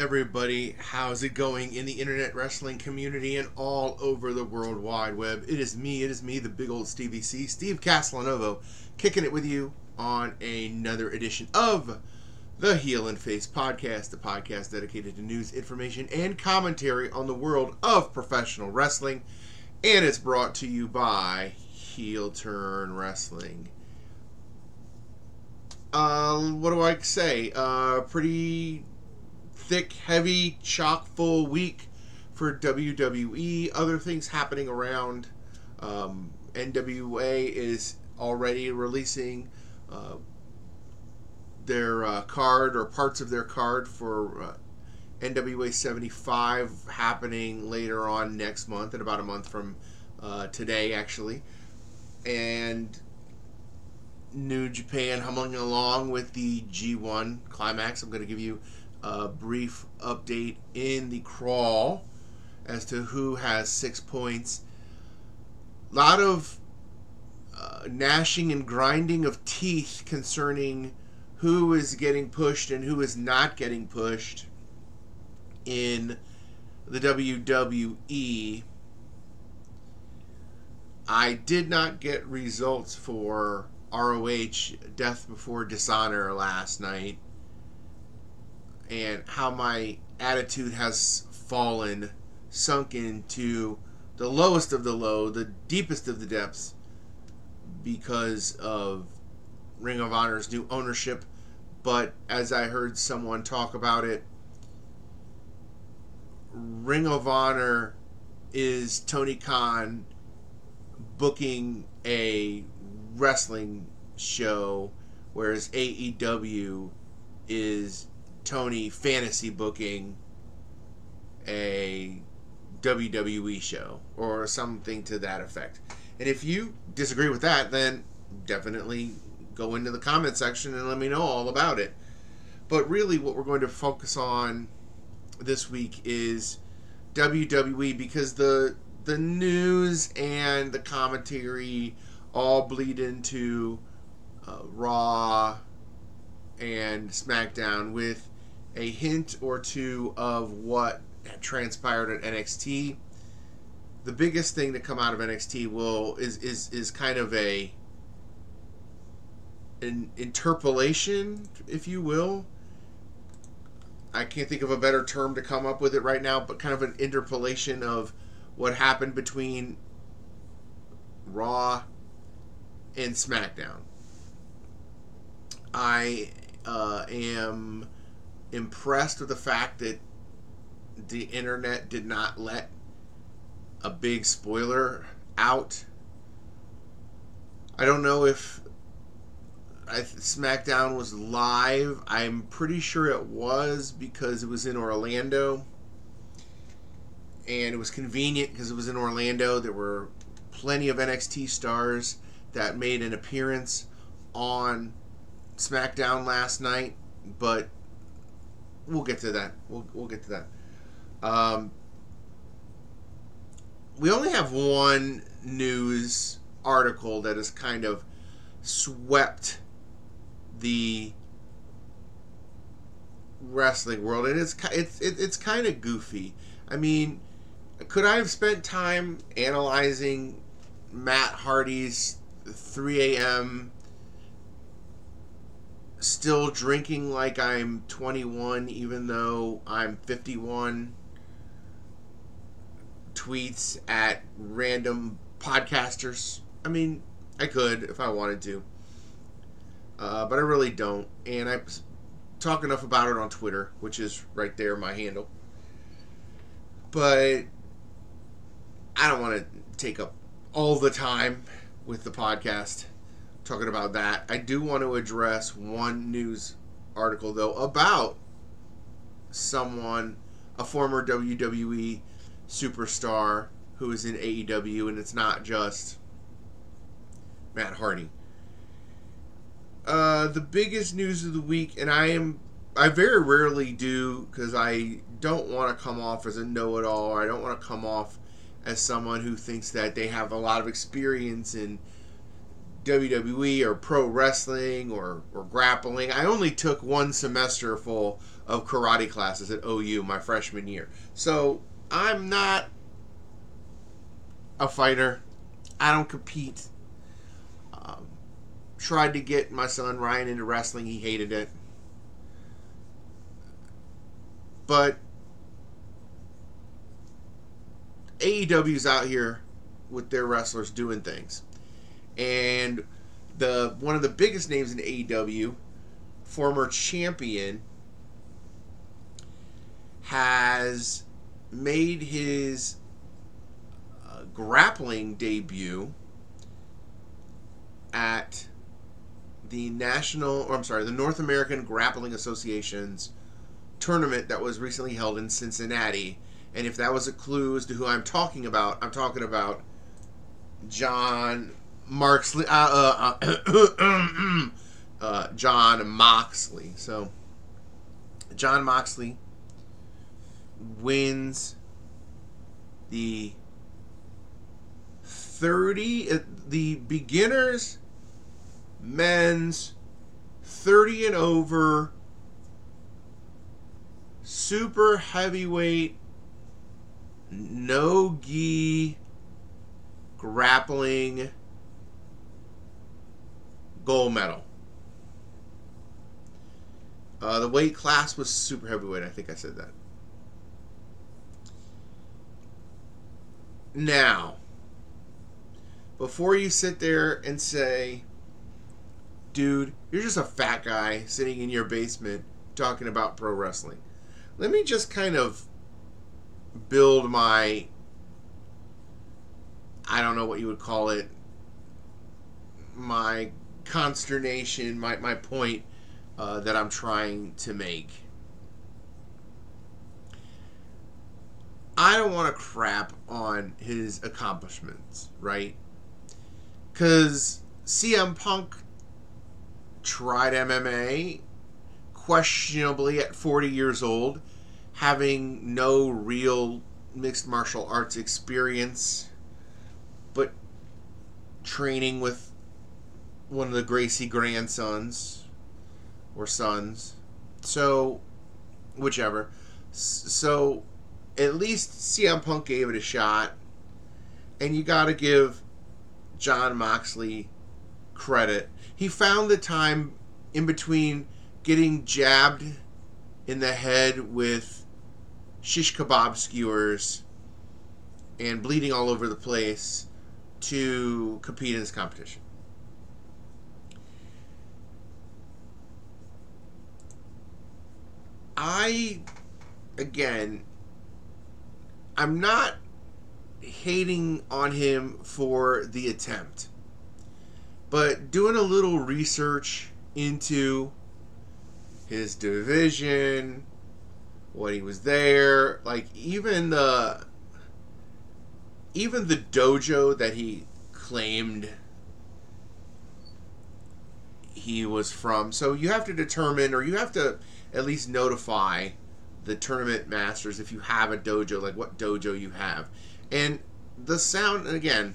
Everybody? How's it going in the internet wrestling community and all over the World Wide Web? It is me, it is me, the big old Stevie C, Steve Castellanovo, kicking it with you on another edition of the Heel and Face Podcast, the podcast dedicated to news, information, and commentary on the world of professional wrestling. And it's brought to you by Heel Turn Wrestling. Uh, what do I say? Uh, pretty thick, heavy, chock full week for WWE. Other things happening around. Um, NWA is already releasing uh, their uh, card or parts of their card for uh, NWA 75 happening later on next month, in about a month from uh, today, actually. And New Japan humming along with the G1 climax. I'm going to give you a brief update in the crawl as to who has six points. A lot of uh, gnashing and grinding of teeth concerning who is getting pushed and who is not getting pushed in the WWE. I did not get results for ROH Death Before Dishonor last night and how my attitude has fallen, sunk into the lowest of the low, the deepest of the depths because of Ring of Honor's new ownership. But as I heard someone talk about it, Ring of Honor is Tony Khan booking a wrestling show, whereas AEW is Tony fantasy booking a WWE show or something to that effect. And if you disagree with that, then definitely go into the comment section and let me know all about it. But really, what we're going to focus on this week is WWE because the the news and the commentary all bleed into uh, Raw and SmackDown with a hint or two of what transpired at NXT. The biggest thing to come out of NXT will is is is kind of a an interpolation, if you will. I can't think of a better term to come up with it right now, but kind of an interpolation of what happened between Raw and SmackDown. I uh, am impressed with the fact that the internet did not let a big spoiler out. I don't know if SmackDown was live. I'm pretty sure it was because it was in Orlando. And it was convenient because it was in Orlando. There were plenty of NXT stars that made an appearance on SmackDown last night, but we'll get to that. We'll, we'll get to that. Um, we only have one news article that has kind of swept the wrestling world, and it's it's it's kind of goofy. I mean, could I have spent time analyzing Matt Hardy's 3 a.m. still drinking like I'm 21, even though I'm 51? Tweets at random podcasters. I mean, I could if I wanted to, uh, but I really don't. And I talk enough about it on Twitter, which is right there, my handle. But I don't want to take up all the time with the podcast talking about that. I do want to address one news article though about someone, a former WWE superstar who is in AEW, and it's not just Matt Hardy. Uh, the biggest news of the week, and I am, I very rarely do because I don't want to come off as a know-it-all. I don't want to come off as someone who thinks that they have a lot of experience in WWE or pro wrestling or, or grappling. I only took one semester full of karate classes at OU my freshman year. So I'm not a fighter. I don't compete. Um, tried to get my son Ryan into wrestling. He hated it. But AEW's out here with their wrestlers doing things. And the one of the biggest names in AEW, former champion, has made his uh, grappling debut at the National, or I'm sorry, the North American Grappling Association's tournament that was recently held in Cincinnati. And if that was a clue as to who I'm talking about, I'm talking about John Marksley, uh, uh, uh, John Moxley. So, John Moxley wins the 30, the beginners men's 30 and over super heavyweight no gi grappling gold medal. Uh, the weight class was super heavyweight. I think I said that. Now, before you sit there and say, dude, you're just a fat guy sitting in your basement talking about pro wrestling, let me just kind of build my, I don't know what you would call it, my consternation, my, my point uh, that I'm trying to make. I don't want to crap on his accomplishments, right? Because CM Punk tried MMA questionably at 40 years old, having no real mixed martial arts experience, but training with one of the Gracie grandsons or sons. So, whichever. So, at least CM Punk gave it a shot. And you got to give John Moxley credit. He found the time in between getting jabbed in the head with shish kebab skewers and bleeding all over the place to compete in this competition. I, again, I'm not hating on him for the attempt, but doing a little research into his division, what he was there, like even the even the dojo that he claimed he was from. So you have to determine or you have to at least notify the tournament masters if you have a dojo, like what dojo you have. And the sound, and again,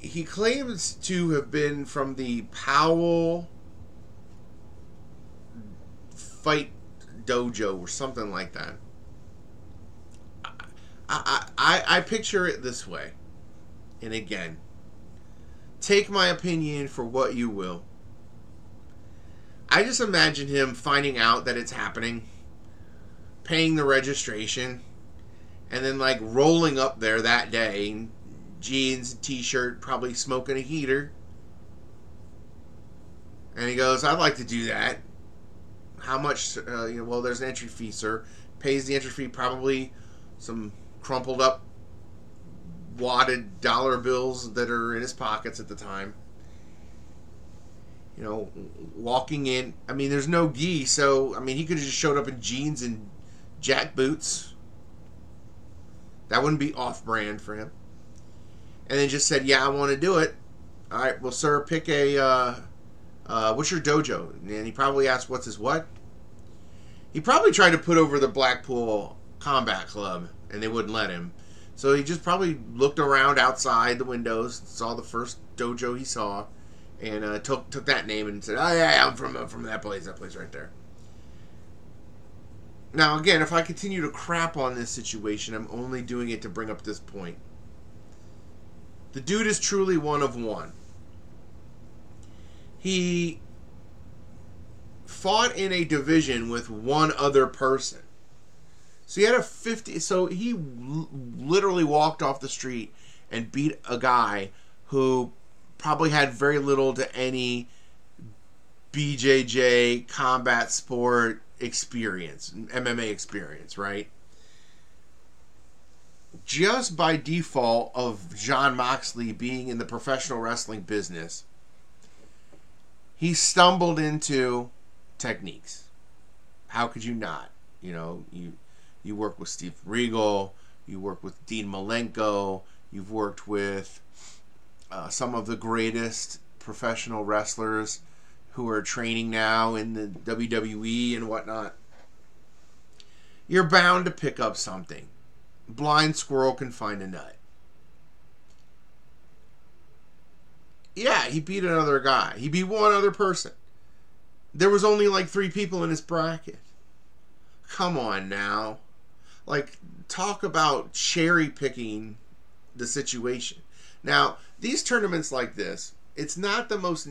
he claims to have been from the Powell Fight Dojo or something like that. I, I, I picture it this way. And again, take my opinion for what you will. I just imagine him finding out that it's happening, paying the registration, and then like rolling up there that day, jeans, t-shirt, probably smoking a heater. And he goes, "I'd like to do that. How much? Uh, you know, well, there's an entry fee, sir. Pays the entry fee, probably some crumpled up wadded dollar bills that are in his pockets at the time. You know, walking in. I mean, there's no gi, so I mean, he could have just showed up in jeans and jack boots. That wouldn't be off-brand for him. And then just said, "Yeah, I want to do it." All right, well, sir, pick a. Uh, uh, what's your dojo? And he probably asked, "What's his what?" He probably tried to put over the Blackpool Combat Club, and they wouldn't let him. So he just probably looked around outside the windows, saw the first dojo he saw, and uh, took took that name and said, "Oh yeah, I'm from uh, from that place, that place right there." Now again, if I continue to crap on this situation, I'm only doing it to bring up this point. The dude is truly one of one. He fought in a division with one other person. So he had a 50 so he l- literally walked off the street and beat a guy who probably had very little to any BJJ combat sport experience, MMA experience, right? Just by default of John Moxley being in the professional wrestling business, he stumbled into techniques. How could you not? You know, you you work with Steve Regal, you work with Dean Malenko, you've worked with uh, some of the greatest professional wrestlers who are training now in the WWE and whatnot. You're bound to pick up something. Blind squirrel can find a nut. Yeah, he beat another guy. He beat one other person. There was only like three people in his bracket. Come on now. Like, talk about cherry picking the situation. Now, these tournaments like this, it's not the most.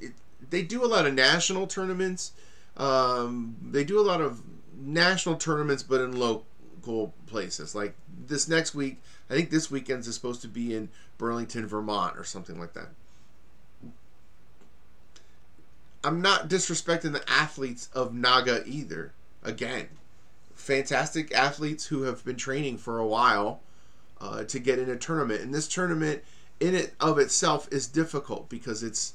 It, they do a lot of national tournaments. Um, they do a lot of national tournaments, but in local places. Like this next week, I think this weekend's is supposed to be in Burlington, Vermont, or something like that. I'm not disrespecting the athletes of Naga either. Again, fantastic athletes who have been training for a while uh, to get in a tournament. And this tournament, in it of itself, is difficult because it's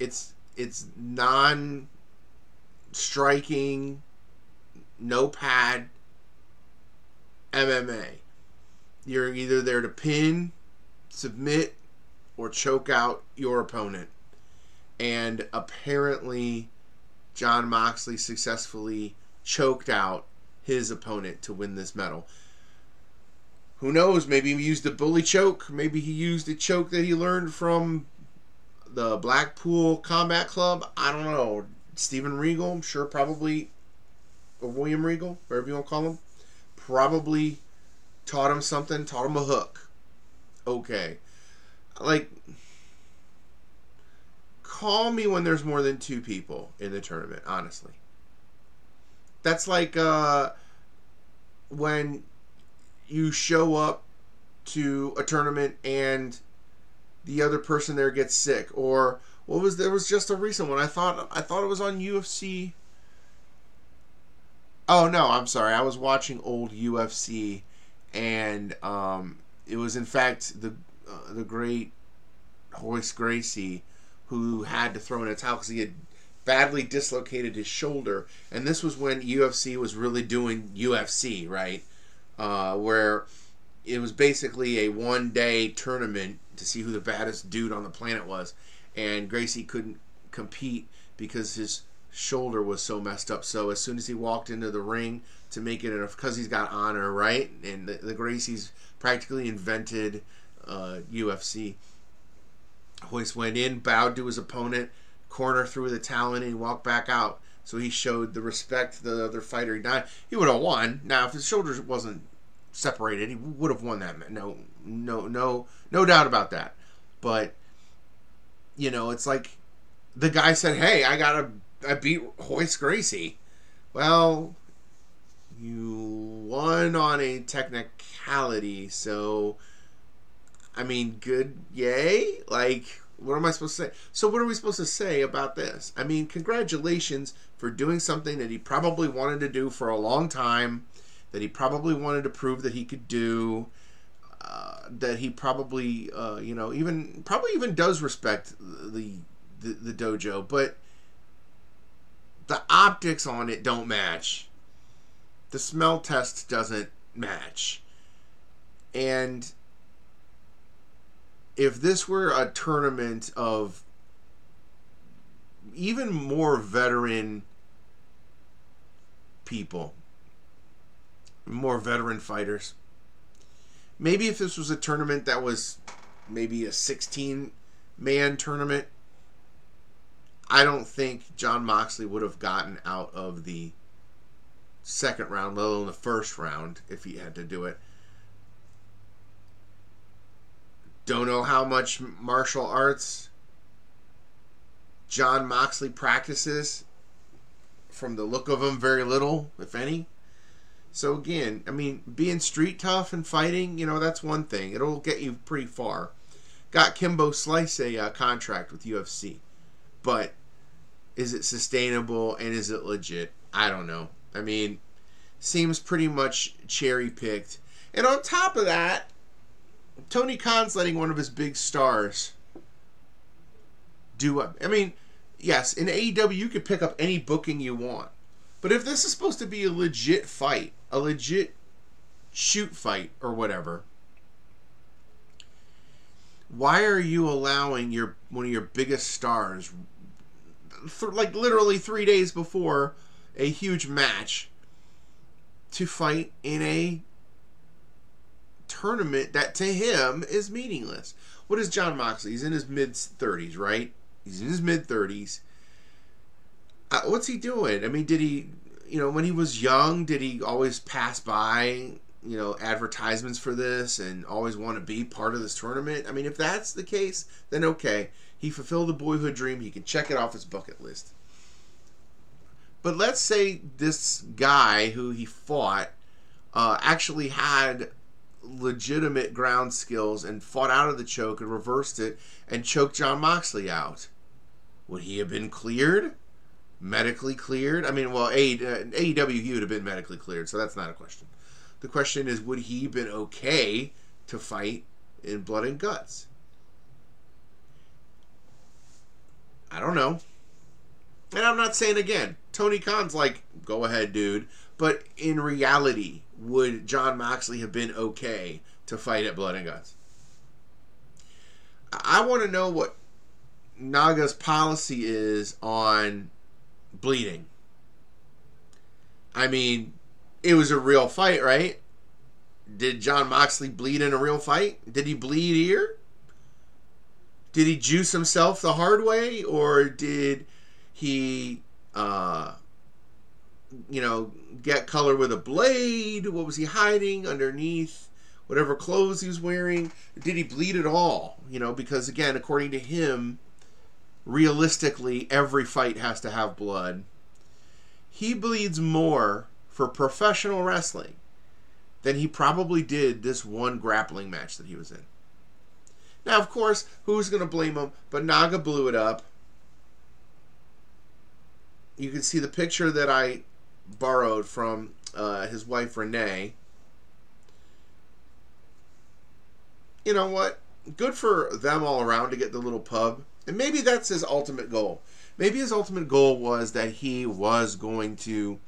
it's it's non striking, no pad MMA. You're either there to pin, submit, or choke out your opponent and apparently John Moxley successfully choked out his opponent to win this medal. Who knows? Maybe he used a bully choke. Maybe he used a choke that he learned from the Blackpool Combat Club. I don't know. Steven Regal, I'm sure probably, or William Regal, whatever you want to call him, probably taught him something, taught him a hook. Okay. Like, call me when there's more than two people in the tournament, honestly. That's like uh, when you show up to a tournament and the other person there gets sick or what was there was just a recent one. I thought I thought it was on UFC. Oh no, I'm sorry. I was watching old UFC and um, it was in fact the uh, the great Royce Gracie who had to throw in a towel because he had badly dislocated his shoulder. And this was when UFC was really doing UFC, right? Uh, where it was basically a one day tournament to see who the baddest dude on the planet was. And Gracie couldn't compete because his shoulder was so messed up. So as soon as he walked into the ring to make it, enough, because he's got honor, right? And the, the Gracies practically invented uh, UFC. Hoist went in, bowed to his opponent, corner through the talon, and he walked back out. So he showed the respect to the other fighter. He died. he would have won. Now, if his shoulders wasn't separated, he would have won that. No, no, no, no doubt about that. But you know, it's like the guy said, "Hey, I got to, I beat Royce Gracie." Well, you won on a technicality, so I mean, good, yay. Like, what am I supposed to say? So, what are we supposed to say about this? I mean, congratulations for doing something that he probably wanted to do for a long time, that he probably wanted to prove that he could do, uh, that he probably, uh, you know, even probably even does respect the, the the dojo, but the optics on it don't match. The smell test doesn't match, and if this were a tournament of even more veteran people, more veteran fighters, maybe if this was a tournament that was maybe a 16 man tournament, I don't think John Moxley would have gotten out of the second round, let alone the first round, if he had to do it. Don't know how much martial arts John Moxley practices. From the look of him, very little, if any. So again, I mean, being street tough and fighting, you know, that's one thing. It'll get you pretty far. Got Kimbo Slice a uh, contract with UFC, but is it sustainable and is it legit? I don't know. I mean, seems pretty much cherry picked. And on top of that, Tony Khan's letting one of his big stars do what? I mean, yes, in AEW you could pick up any booking you want. But if this is supposed to be a legit fight, a legit shoot fight or whatever, why are you allowing your one of your biggest stars th- like literally 3 days before a huge match to fight in a tournament that to him is meaningless. What is John Moxley? He's in his mid 30s, right? He's in his mid 30s. Uh, what's he doing? I mean, did he, you know, when he was young, did he always pass by, you know, advertisements for this and always want to be part of this tournament? I mean, if that's the case, then okay. He fulfilled the boyhood dream. He can check it off his bucket list. But let's say this guy who he fought uh, actually had legitimate ground skills and fought out of the choke and reversed it and choked John Moxley out. Would he have been cleared? Medically cleared? I mean, well, AEW, uh, he would have been medically cleared, so that's not a question. The question is, would he been okay to fight in blood and guts? I don't know. And I'm not saying again, Tony Khan's like, go ahead, dude. But in reality, would John Moxley have been okay to fight at Blood and Guts? I want to know what Naga's policy is on bleeding. I mean, it was a real fight, right? Did John Moxley bleed in a real fight? Did he bleed here? Did he juice himself the hard way, or did he, uh, you know, get color with a blade? What was he hiding underneath? Whatever clothes he was wearing? Did he bleed at all? You know, because again, according to him, realistically, every fight has to have blood. He bleeds more for professional wrestling than he probably did this one grappling match that he was in. Now, of course, who's going to blame him? But Naga blew it up. You can see the picture that I borrowed from uh, his wife Renee. You know what? Good for them all around to get the little pub. And maybe that's his ultimate goal. Maybe his ultimate goal was that he was going to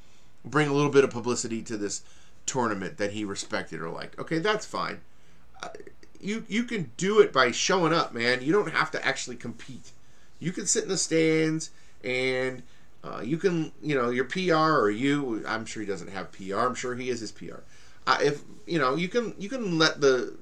bring a little bit of publicity to this tournament that he respected or liked. Okay, that's fine. Uh, you you can do it by showing up, man. You don't have to actually compete. You can sit in the stands and uh, you can, you know, your PR or you. I'm sure he doesn't have PR. I'm sure he is his PR. Uh, if you know, you can you can let the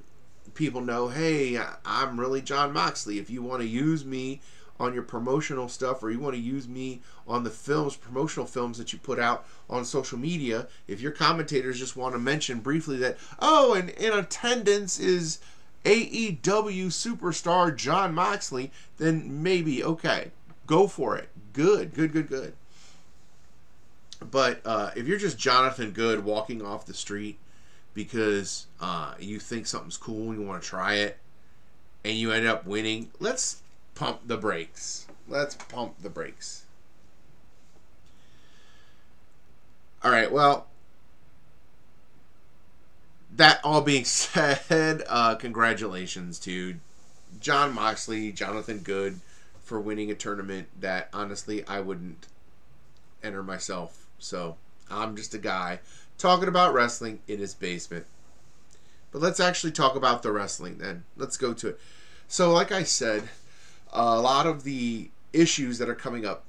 people know, hey, I'm really John Moxley. If you want to use me on your promotional stuff or you want to use me on the films, promotional films that you put out on social media, if your commentators just want to mention briefly that, oh, and in attendance is AEW superstar John Moxley, then maybe, okay, go for it. Good, good, good, good. But uh, if you're just Jonathan Good walking off the street because uh, you think something's cool and you want to try it, and you end up winning, let's pump the brakes. Let's pump the brakes. All right, well, that all being said, uh, congratulations to John Moxley, Jonathan Good, for winning a tournament that honestly I wouldn't enter myself. So I'm just a guy talking about wrestling in his basement. But let's actually talk about the wrestling then. Let's go to it. So, like I said, a lot of the issues that are coming up,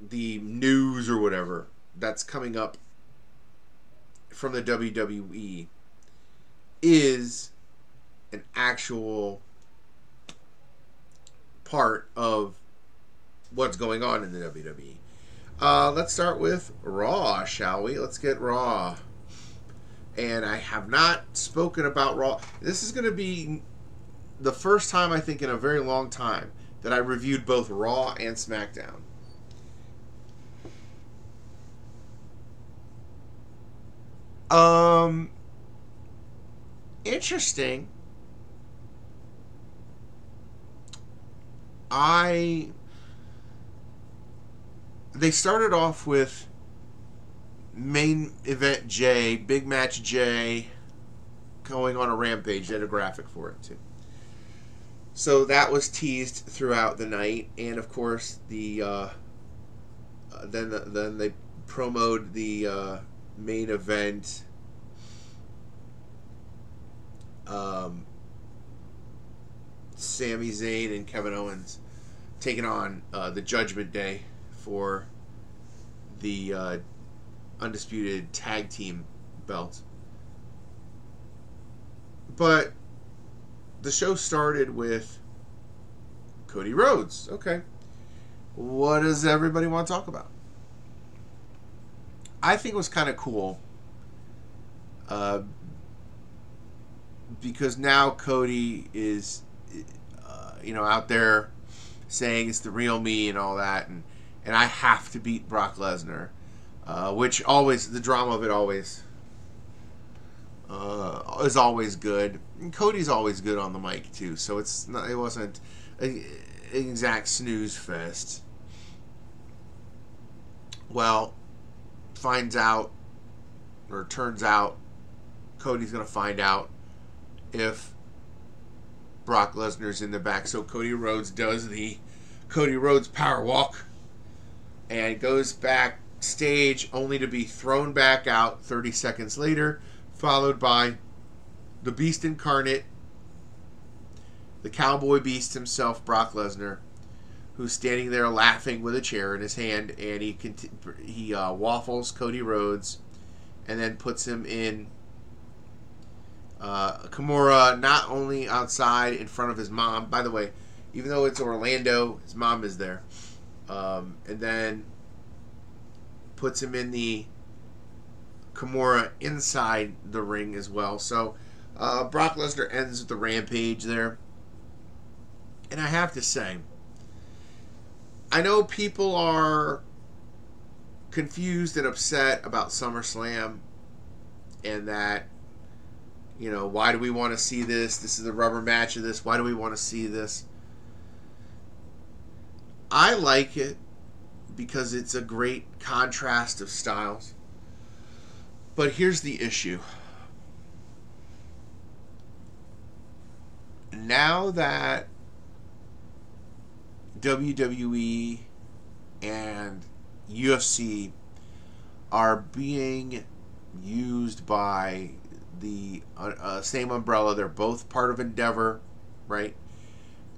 the news or whatever that's coming up from the WWE is an actual part of what's going on in the WWE. Uh, let's start with Raw, shall we? Let's get Raw. And I have not spoken about Raw. This is going to be the first time, I think, in a very long time that I reviewed both Raw and SmackDown. Um, interesting. I they started off with main event J, big match J, going on a rampage. They had a graphic for it too. So that was teased throughout the night, and of course the uh, uh, then the, then they promoted the uh, main event. Um, Sami Zayn and Kevin Owens taking on uh, the Judgment Day for the uh, undisputed tag team belt. But the show started with Cody Rhodes. Okay. What does everybody want to talk about? I think it was kind of cool uh, because now Cody is, uh, you know, out there saying it's the real me and all that, and and I have to beat Brock Lesnar, uh, which always the drama of it always uh, is always good. And Cody's always good on the mic too, so it's not it wasn't an exact snooze fest. Well, finds out or turns out Cody's gonna find out if Brock Lesnar's in the back. So Cody Rhodes does the Cody Rhodes power walk and goes backstage only to be thrown back out 30 seconds later, followed by the Beast Incarnate, the Cowboy Beast himself, Brock Lesnar, who's standing there laughing with a chair in his hand, and he he uh, waffles Cody Rhodes, and then puts him in uh, Kimura not only outside in front of his mom. By the way, even though it's Orlando, his mom is there um, and then puts him in the Kimura inside the ring as well. So uh, Brock Lesnar ends the rampage there. And I have to say, I know people are confused and upset about SummerSlam and that, you know, why do we want to see this? This is the rubber match of this. Why do we want to see this? I like it because it's a great contrast of styles. But here's the issue. Now that WWE and UFC are being used by the uh, uh, same umbrella, they're both part of Endeavor, right?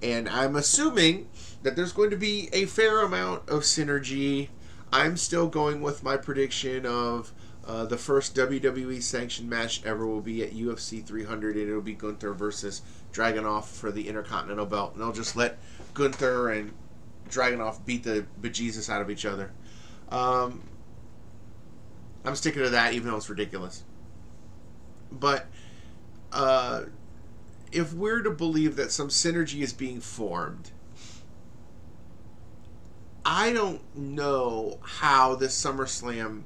And I'm assuming that there's going to be a fair amount of synergy. I'm still going with my prediction of uh, the first WWE sanctioned match ever will be at UFC 300, and it'll be Gunther versus Dragunov for the Intercontinental Belt. And they'll just let Gunther and Dragunov beat the bejesus out of each other. Um, I'm sticking to that, even though it's ridiculous. But uh, if we're to believe that some synergy is being formed, I don't know how this SummerSlam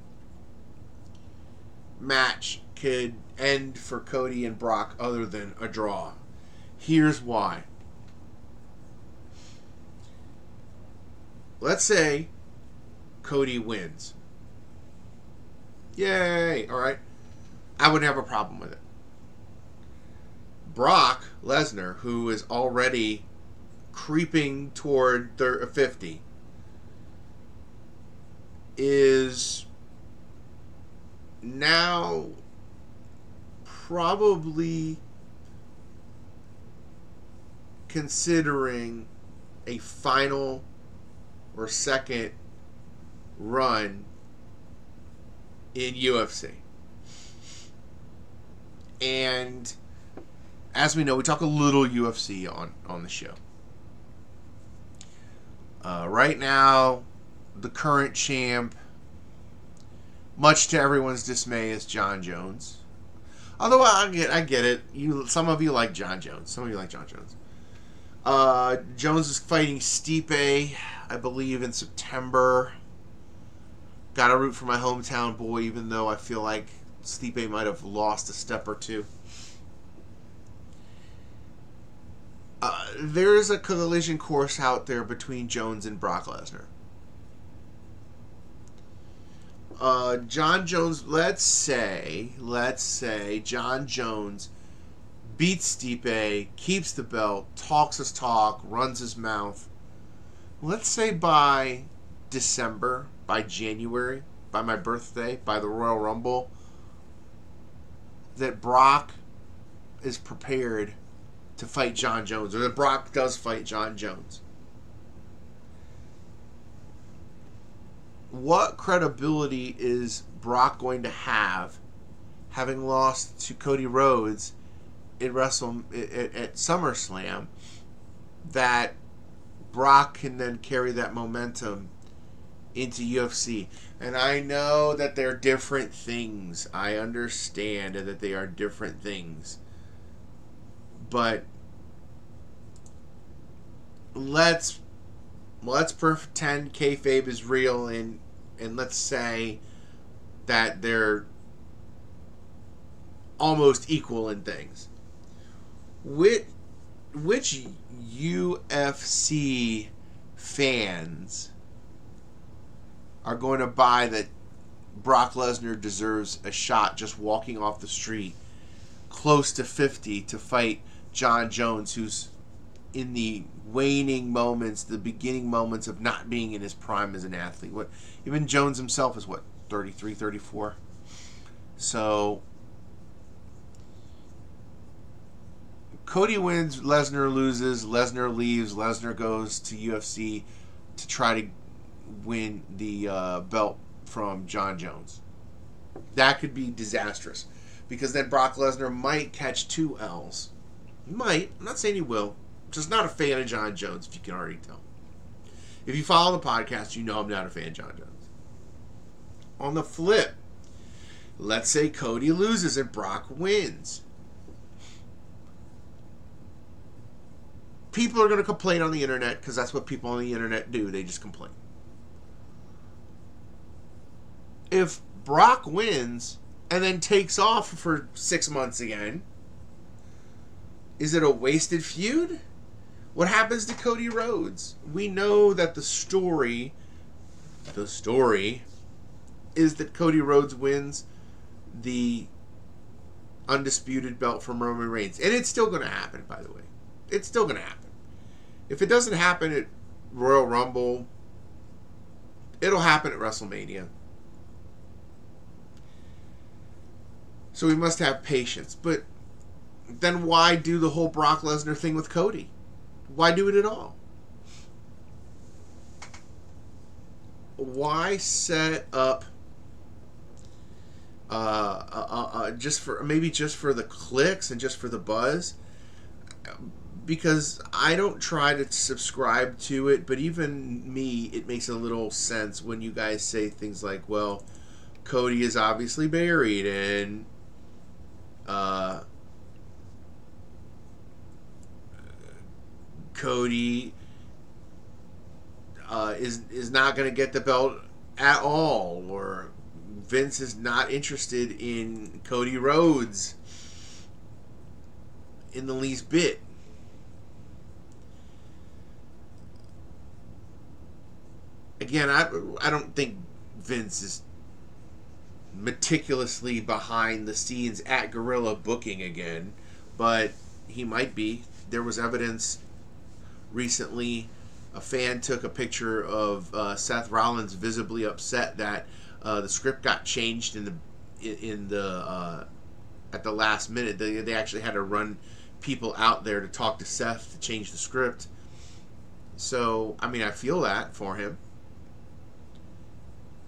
match could end for Cody and Brock other than a draw. Here's why. Let's say Cody wins. Yay! All right. I wouldn't have a problem with it. Brock Lesnar, who is already creeping toward uh, 50, is now probably considering a final or second run in UFC. And as we know, we talk a little UFC on on the show. Uh, right now, the current champ, much to everyone's dismay, is Jon Jones. Although I get, I get it. You, some of you like Jon Jones. Some of you like Jon Jones. Uh, Jones is fighting Stipe, I believe, in September. Got to root for my hometown boy, even though I feel like Stipe might have lost a step or two. There is a collision course out there between Jones and Brock Lesnar. Uh, Jon Jones, let's say, let's say Jon Jones beats Stipe, keeps the belt, talks his talk, runs his mouth. Let's say by December, by January, by my birthday, by the Royal Rumble, that Brock is prepared to fight Jon Jones, or that Brock does fight Jon Jones. What credibility is Brock going to have having lost to Cody Rhodes in Wrestle at, at SummerSlam that Brock can then carry that momentum into UFC. And I know that they're different things. I understand that they are different things. But let's let's pretend kayfabe is real and and let's say that they're almost equal in things. Which which UFC fans are going to buy that Brock Lesnar deserves a shot just walking off the street close to 50 to fight Jon Jones, who's in the waning moments, the beginning moments of not being in his prime as an athlete. What even Jones himself is what 33, 34. So Cody wins, Lesnar loses, Lesnar leaves, Lesnar goes to UFC to try to win the uh, belt from Jon Jones. That could be disastrous because then Brock Lesnar might catch two L's. Might. I'm not saying he will. Just not a fan of Jon Jones, if you can already tell. If you follow the podcast, you know I'm not a fan of Jon Jones. On the flip, let's say Cody loses and Brock wins. People are going to complain on the internet because that's what people on the internet do. They just complain. If Brock wins and then takes off for six months again, is it a wasted feud? What happens to Cody Rhodes? We know that the story, the story, is that Cody Rhodes wins the undisputed belt from Roman Reigns. And it's still going to happen, by the way. It's still going to happen. If it doesn't happen at Royal Rumble, it'll happen at WrestleMania. So we must have patience. But then why do the whole Brock Lesnar thing with Cody? Why do it at all? Why set up uh, uh, uh, uh, just for maybe just for the clicks and just for the buzz? Because I don't try to subscribe to it, but even me, it makes a little sense when you guys say things like, "Well, Cody is obviously buried," and uh, Cody uh, is is not going to get the belt at all, or Vince is not interested in Cody Rhodes in the least bit. Again, I I don't think Vince is meticulously behind the scenes at Gorilla Booking again, but he might be. There was evidence recently a fan took a picture of uh, Seth Rollins visibly upset that uh, the script got changed in the in the uh, at the last minute. They, they actually had to run people out there to talk to Seth to change the script. So I mean, I feel that for him.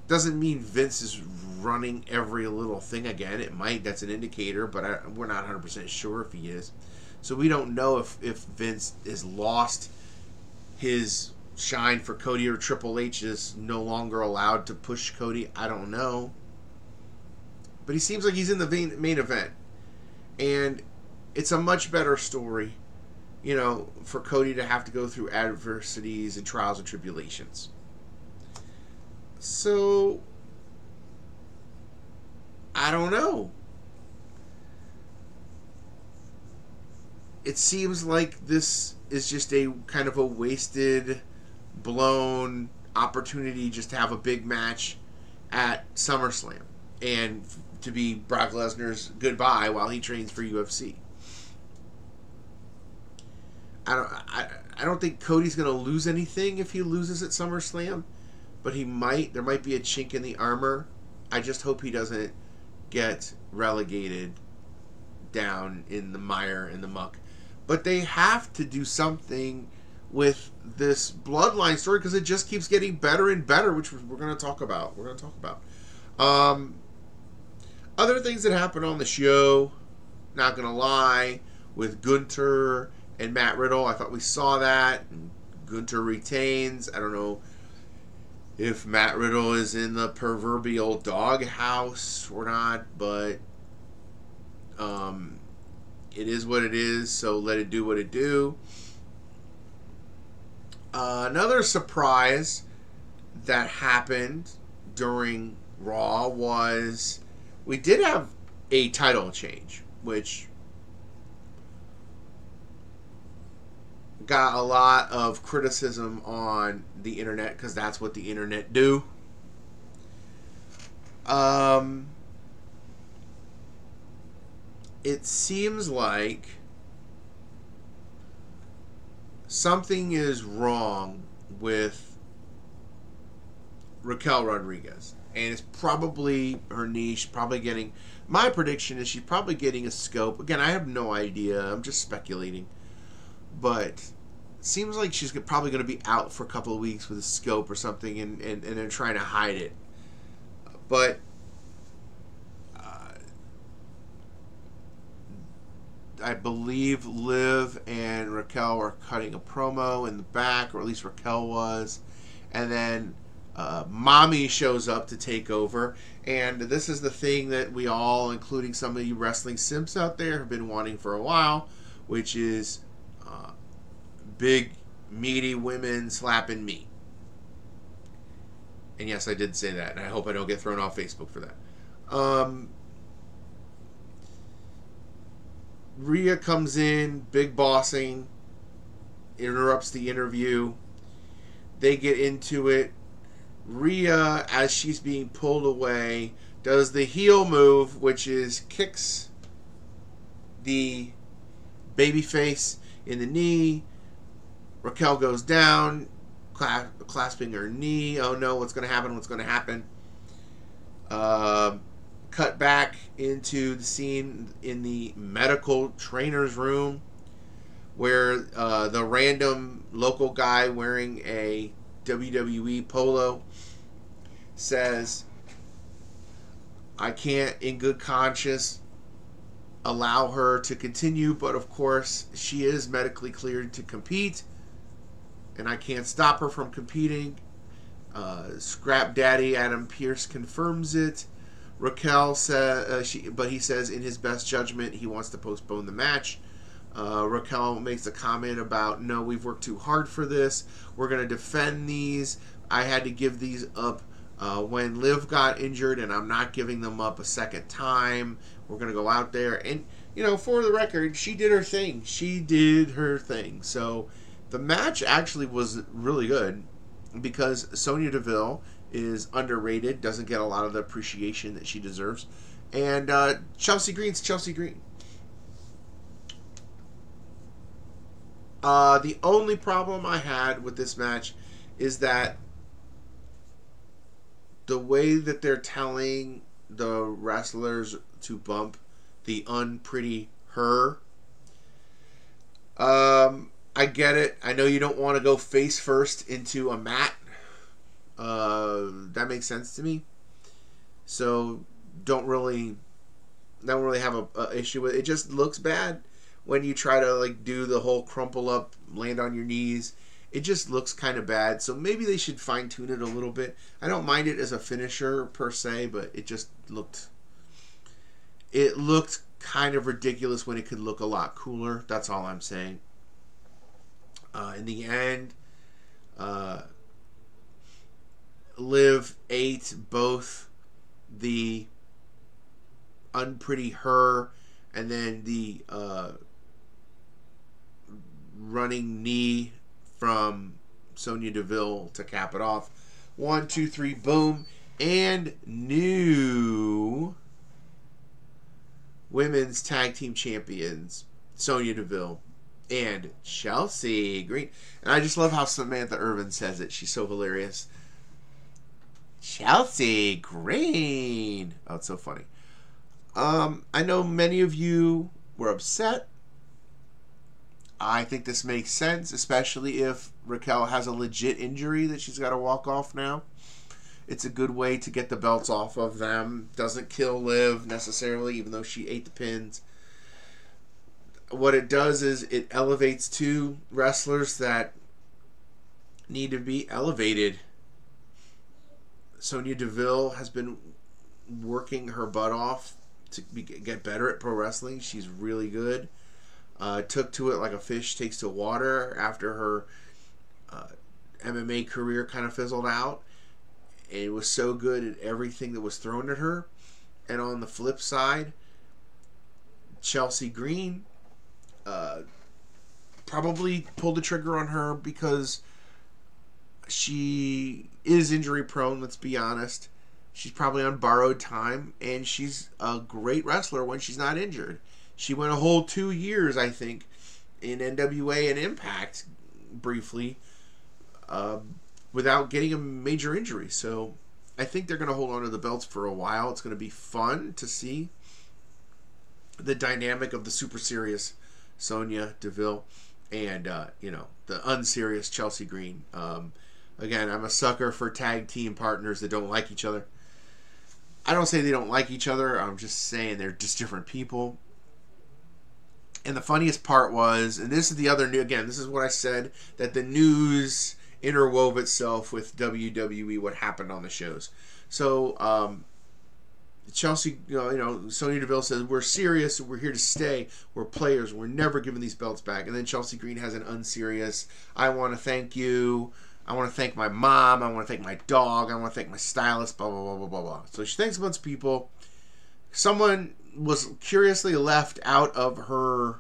Doesn't mean Vince is running every little thing again. It might. That's an indicator, but I, we're not 100% sure if he is. So we don't know if, if Vince is lost his shine for Cody or Triple H is no longer allowed to push Cody. I don't know. But he seems like he's in the main, main event. And it's a much better story, you know, for Cody to have to go through adversities and trials and tribulations. So, I don't know. It seems like this is just a kind of a wasted, blown opportunity just to have a big match at SummerSlam and to be Brock Lesnar's goodbye while he trains for UFC. I don't I, I don't think Cody's going to lose anything if he loses at SummerSlam, but he might there might be a chink in the armor. I just hope he doesn't get relegated down in the mire in the muck. But they have to do something with this bloodline story because it just keeps getting better and better, which we're going to talk about. We're going to talk about. Um, other things that happened on the show, not going to lie, with Gunther and Matt Riddle, I thought we saw that. Gunther retains. I don't know if Matt Riddle is in the proverbial doghouse or not, but um, it is what it is, so let it do what it do. Uh, another surprise that happened during Raw was we did have a title change, which got a lot of criticism on the internet because that's what the internet do. Um, it seems like something is wrong with Raquel Rodriguez. And it's probably her niche, probably getting. My prediction is she's probably getting a scope. Again, I have no idea. I'm just speculating. But seems like she's probably going to be out for a couple of weeks with a scope or something, and, and, and they're trying to hide it. But uh, I believe Liv and Raquel were cutting a promo in the back, or at least Raquel was, and then uh, mommy shows up to take over. And this is the thing that we all, including some of you wrestling simps out there, have been wanting for a while, which is big, meaty women slapping meat. And yes, I did say that, and I hope I don't get thrown off Facebook for that. Um, Rhea comes in, big bossing, interrupts the interview. They get into it. Rhea, as she's being pulled away, does the heel move, which is kicks the babyface in the knee, Raquel goes down, clasping her knee. Oh no, what's going to happen? What's going to happen? Uh, cut back into the scene in the medical trainer's room where uh, the random local guy wearing a WWE polo says, I can't, in good conscience, allow her to continue, but of course, she is medically cleared to compete and I can't stop her from competing. Uh, Scrap Daddy Adam Pearce confirms it. Raquel says, uh, she, but he says in his best judgment he wants to postpone the match. Uh, Raquel makes a comment about, no, we've worked too hard for this. We're going to defend these. I had to give these up uh, when Liv got injured, and I'm not giving them up a second time. We're going to go out there. And, you know, for the record, she did her thing. She did her thing. So the match actually was really good because Sonya Deville is underrated, doesn't get a lot of the appreciation that she deserves, and uh, Chelsea Green's Chelsea Green. Uh, the only problem I had with this match is that the way that they're telling the wrestlers to bump the unpretty her. Um, I get it. I know you don't want to go face first into a mat. Uh, that makes sense to me. So don't really, don't really have a, a issue with it. It just looks bad when you try to like do the whole crumple up, land on your knees. It just looks kind of bad. So maybe they should fine tune it a little bit. I don't mind it as a finisher per se, but it just looked it looked kind of ridiculous when it could look a lot cooler. That's all I'm saying. Uh, in the end, uh, Liv ate both the Unprettier and then the uh, running knee from Sonya Deville to cap it off. One, two, three, boom. And new women's tag team champions, Sonya Deville and Chelsea Green. And I just love how Samantha Irvin says it. She's so hilarious. Chelsea Green. Oh, it's so funny. Um, I know many of you were upset. I think this makes sense, especially if Raquel has a legit injury that she's got to walk off now. It's a good way to get the belts off of them. Doesn't kill Liv necessarily, even though she ate the pins. What it does is it elevates two wrestlers that need to be elevated. Sonya Deville has been working her butt off to be, get better at pro wrestling. She's really good. Uh, took to it like a fish takes to water after her uh, MMA career kind of fizzled out. And was so good at everything that was thrown at her. And on the flip side, Chelsea Green uh, probably pulled the trigger on her because she is injury prone, let's be honest. She's probably on borrowed time, and she's a great wrestler when she's not injured. She went a whole two years, I think, in NWA and Impact briefly uh, without getting a major injury. So I think they're going to hold on to the belts for a while. It's going to be fun to see the dynamic of the super serious Sonya Deville and, uh, you know, the unserious Chelsea Green. Um, again, I'm a sucker for tag team partners that don't like each other. I don't say they don't like each other. I'm just saying they're just different people. And the funniest part was, and this is the other new again, this is what I said that the news interwove itself with WWE, what happened on the shows. So, um, Chelsea, you know, you know, Sonya Deville says, We're serious, we're here to stay, we're players, we're never giving these belts back. And then Chelsea Green has an unserious, I want to thank you. I want to thank my mom. I want to thank my dog. I want to thank my stylist. Blah blah blah blah blah blah. So she thanks a bunch of people. Someone was curiously left out of her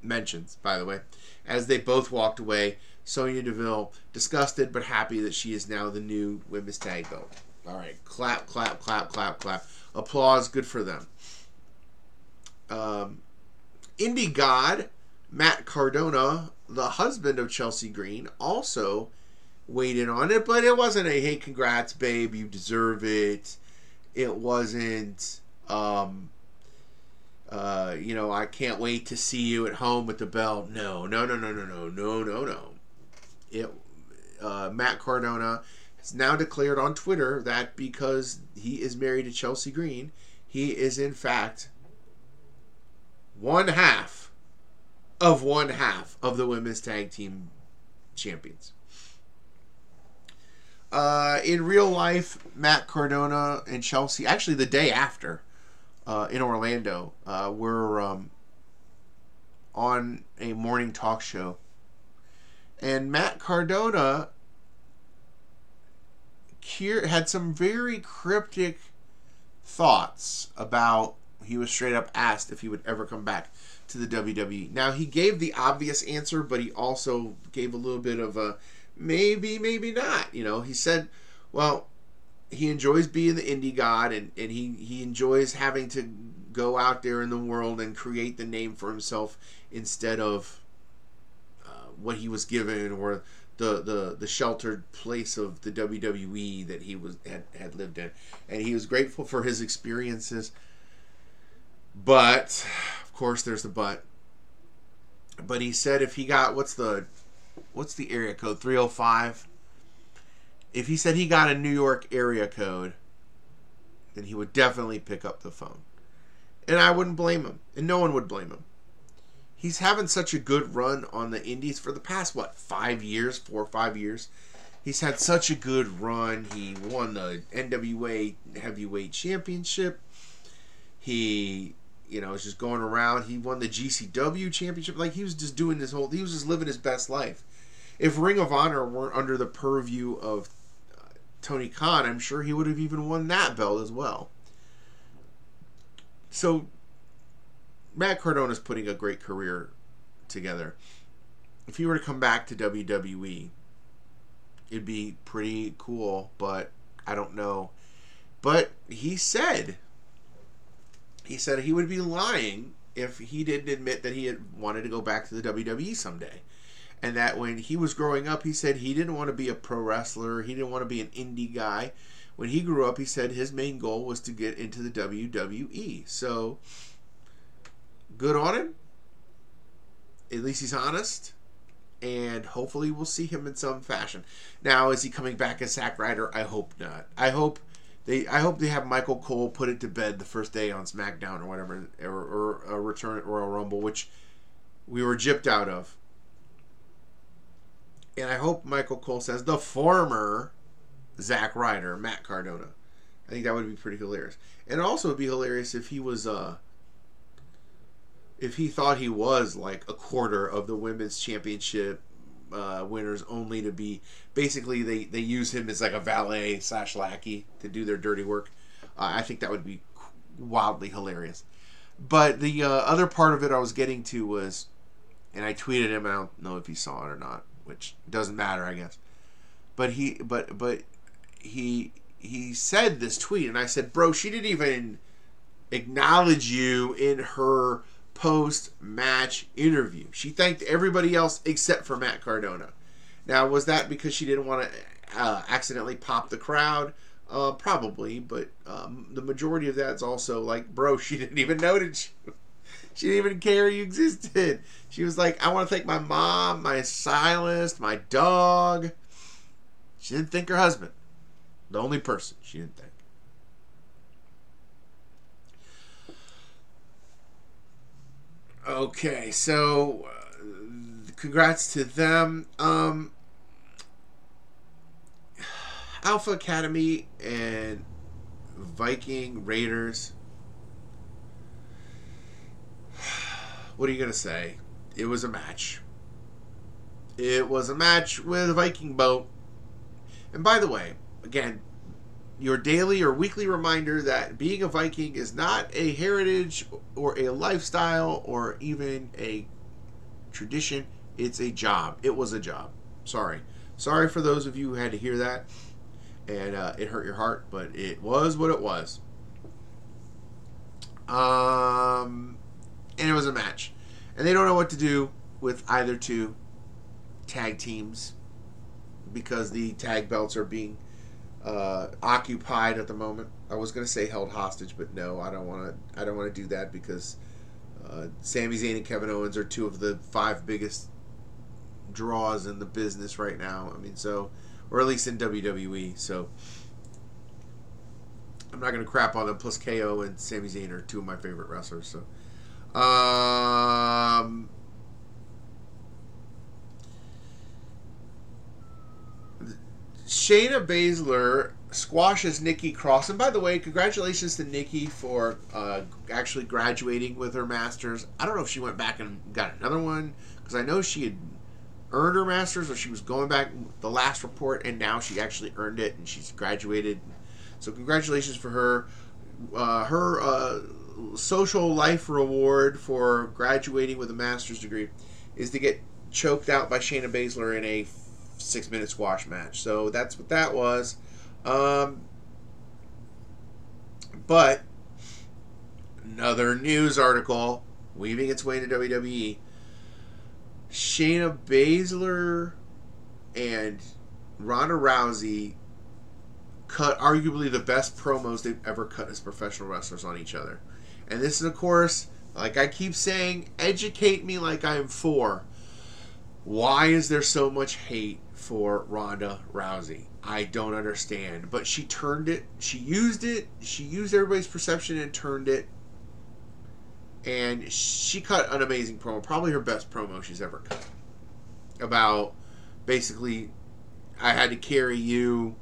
mentions, by the way, as they both walked away. Sonya Deville, disgusted but happy that she is now the new women's tag belt. All right, clap, clap, clap, clap, clap. Applause, good for them. Um, Indie God, Matt Cardona, the husband of Chelsea Green, also weighed in on it, but it wasn't a hey, congrats, babe, you deserve it. It wasn't, um, uh, you know, I can't wait to see you at home with the belt. No, no, no, no, no, no, no, no, no. It, uh, Matt Cardona has now declared on Twitter that because he is married to Chelsea Green, he is in fact one half of one half of the women's tag team champions. Uh, in real life, Matt Cardona and Chelsea, actually the day after, uh, in Orlando, uh, were um, on a morning talk show. And Matt Cardona had some very cryptic thoughts about. He was straight up asked if he would ever come back to the WWE. Now, he gave the obvious answer, but he also gave a little bit of a maybe, maybe not. You know, he said, well, he enjoys being the indie god and, and he, he enjoys having to go out there in the world and create the name for himself instead of uh, what he was given or the, the, the sheltered place of the WWE that he was had, had lived in. And he was grateful for his experiences. But, of course, there's the but. But he said if he got, what's the what's the area code? 305. If he said he got a New York area code, then he would definitely pick up the phone. And I wouldn't blame him. And no one would blame him. he's having such a good run on the Indies for the past what five years, four or five years. He's had such a good run. He won the NWA Heavyweight Championship. He, you know, is just going around. He won the GCW Championship. Like he was just doing this whole. He was just living his best life. If Ring of Honor weren't under the purview of uh, Tony Khan, I'm sure he would have even won that belt as well. So Matt Cardona is putting a great career together. If he were to come back to WWE, it'd be pretty cool, but I don't know. But he said he said he would be lying if he didn't admit that he had wanted to go back to the WWE someday. And that when he was growing up, he said he didn't want to be a pro wrestler, he didn't want to be an indie guy. When he grew up, he said his main goal was to get into the WWE. So good on him. At least he's honest. And hopefully we'll see him in some fashion. Now, is he coming back as Zack Ryder? I hope not. I hope they I hope they have Michael Cole put it to bed the first day on SmackDown or whatever, or, or a return at Royal Rumble, which we were gypped out of. And I hope Michael Cole says the former Zack Ryder, Matt Cardona. I think that would be pretty hilarious. And also it'd be hilarious if he was uh if he thought he was like a quarter of the women's championship uh, winners only to be basically they, they use him as like a valet slash lackey to do their dirty work. Uh, I think that would be wildly hilarious. But the uh, other part of it I was getting to was, and I tweeted him. I don't know if he saw it or not, which doesn't matter, I guess. But he, but but he he said this tweet, and I said, bro, she didn't even acknowledge you in her post match interview. She thanked everybody else except for Matt Cardona. Now, was that because she didn't want to uh, accidentally pop the crowd? Uh, probably, but um, the majority of that's also like, bro, she didn't even notice. She didn't even care you existed. She was like, I want to thank my mom, my stylist, my dog. She didn't thank her husband. The only person she didn't thank. Okay, so uh, congrats to them. Um, Alpha Academy and Viking Raiders. What are you gonna say? It was a match. It was a match with a Viking boat. And by the way, again, your daily or weekly reminder that being a Viking is not a heritage or a lifestyle or even a tradition. It's a job. It was a job. Sorry. Sorry for those of you who had to hear that and uh, it hurt your heart, but it was what it was. Um, and it was a match. And they don't know what to do with either two tag teams because the tag belts are being uh, occupied at the moment. I was going to say held hostage, but no, I don't want to. I don't want to do that because uh, Sami Zayn and Kevin Owens are two of the five biggest draws in the business right now. I mean, so or at least in WWE. So I'm not going to crap on them. Plus KO and Sami Zayn are two of my favorite wrestlers. So. Um, Shayna Baszler squashes Nikki Cross. And by the way, congratulations to Nikki for uh, actually graduating with her master's. I don't know if she went back and got another one because I know she had earned her master's or she was going back the last report and now she actually earned it and she's graduated. So congratulations for her. Uh, her uh, social life reward for graduating with a master's degree is to get choked out by Shayna Baszler in a six minute squash match. So that's what that was. Um, but another news article weaving its way into WWE. Shayna Baszler and Ronda Rousey cut arguably the best promos they've ever cut as professional wrestlers on each other. And this is, of course, like I keep saying, educate me like I'm four. Why is there so much hate for Ronda Rousey. I don't understand. But she turned it, she used it, she used everybody's perception and turned it and she cut an amazing promo, probably her best promo she's ever cut. About basically, I had to carry you.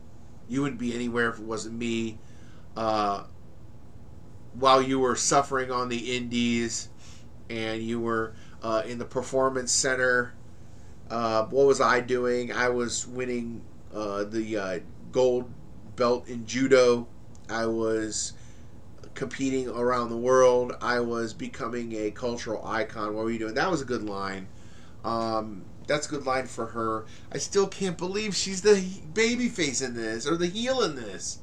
You wouldn't be anywhere if it wasn't me. Uh, while you were suffering on the indies and you were uh, in the performance center, uh, what was I doing? I was winning uh, the uh, gold belt in judo. I was competing around the world. I was becoming a cultural icon. What were you doing? That was a good line. Um, that's a good line for her. I still can't believe she's the baby face in this or the heel in this.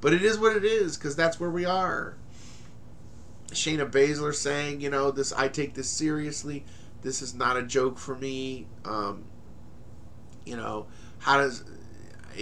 But it is what it is because that's where we are. Shayna Baszler saying, you know, this I take this seriously. This is not a joke for me. Um, you know, how does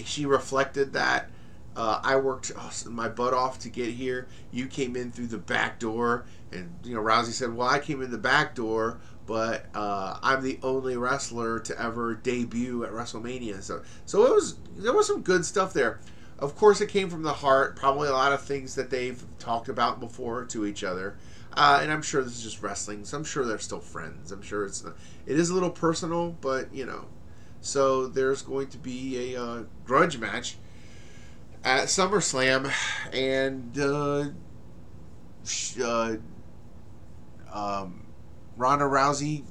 she reflected that? Uh, I worked my butt off to get here. You came in through the back door, and you know Rousey said, "Well, I came in the back door, but uh, I'm the only wrestler to ever debut at WrestleMania." So, so it was there was some good stuff there. Of course, it came from the heart. Probably a lot of things that they've talked about before to each other, uh, and I'm sure this is just wrestling. So I'm sure they're still friends. I'm sure it's it is a little personal, but you know. So there's going to be a uh, grudge match at SummerSlam, and uh, uh, um, Ronda Rousey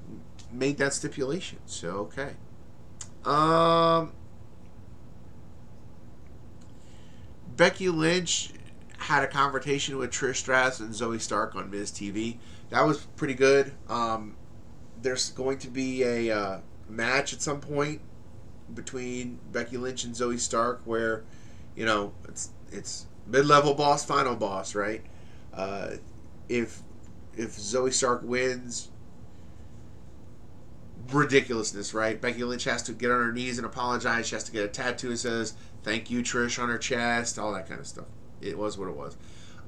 made that stipulation. So okay. Um, Becky Lynch had a conversation with Trish Stratus and Zoey Stark on Miz TV. That was pretty good. Um, there's going to be a uh, match at some point between Becky Lynch and Zoey Stark where you know, it's it's mid level boss, final boss, right? Uh, if if Zoey Stark wins, ridiculousness, right? Becky Lynch has to get on her knees and apologize. She has to get a tattoo that says "Thank you, Trish" on her chest, all that kind of stuff. It was what it was.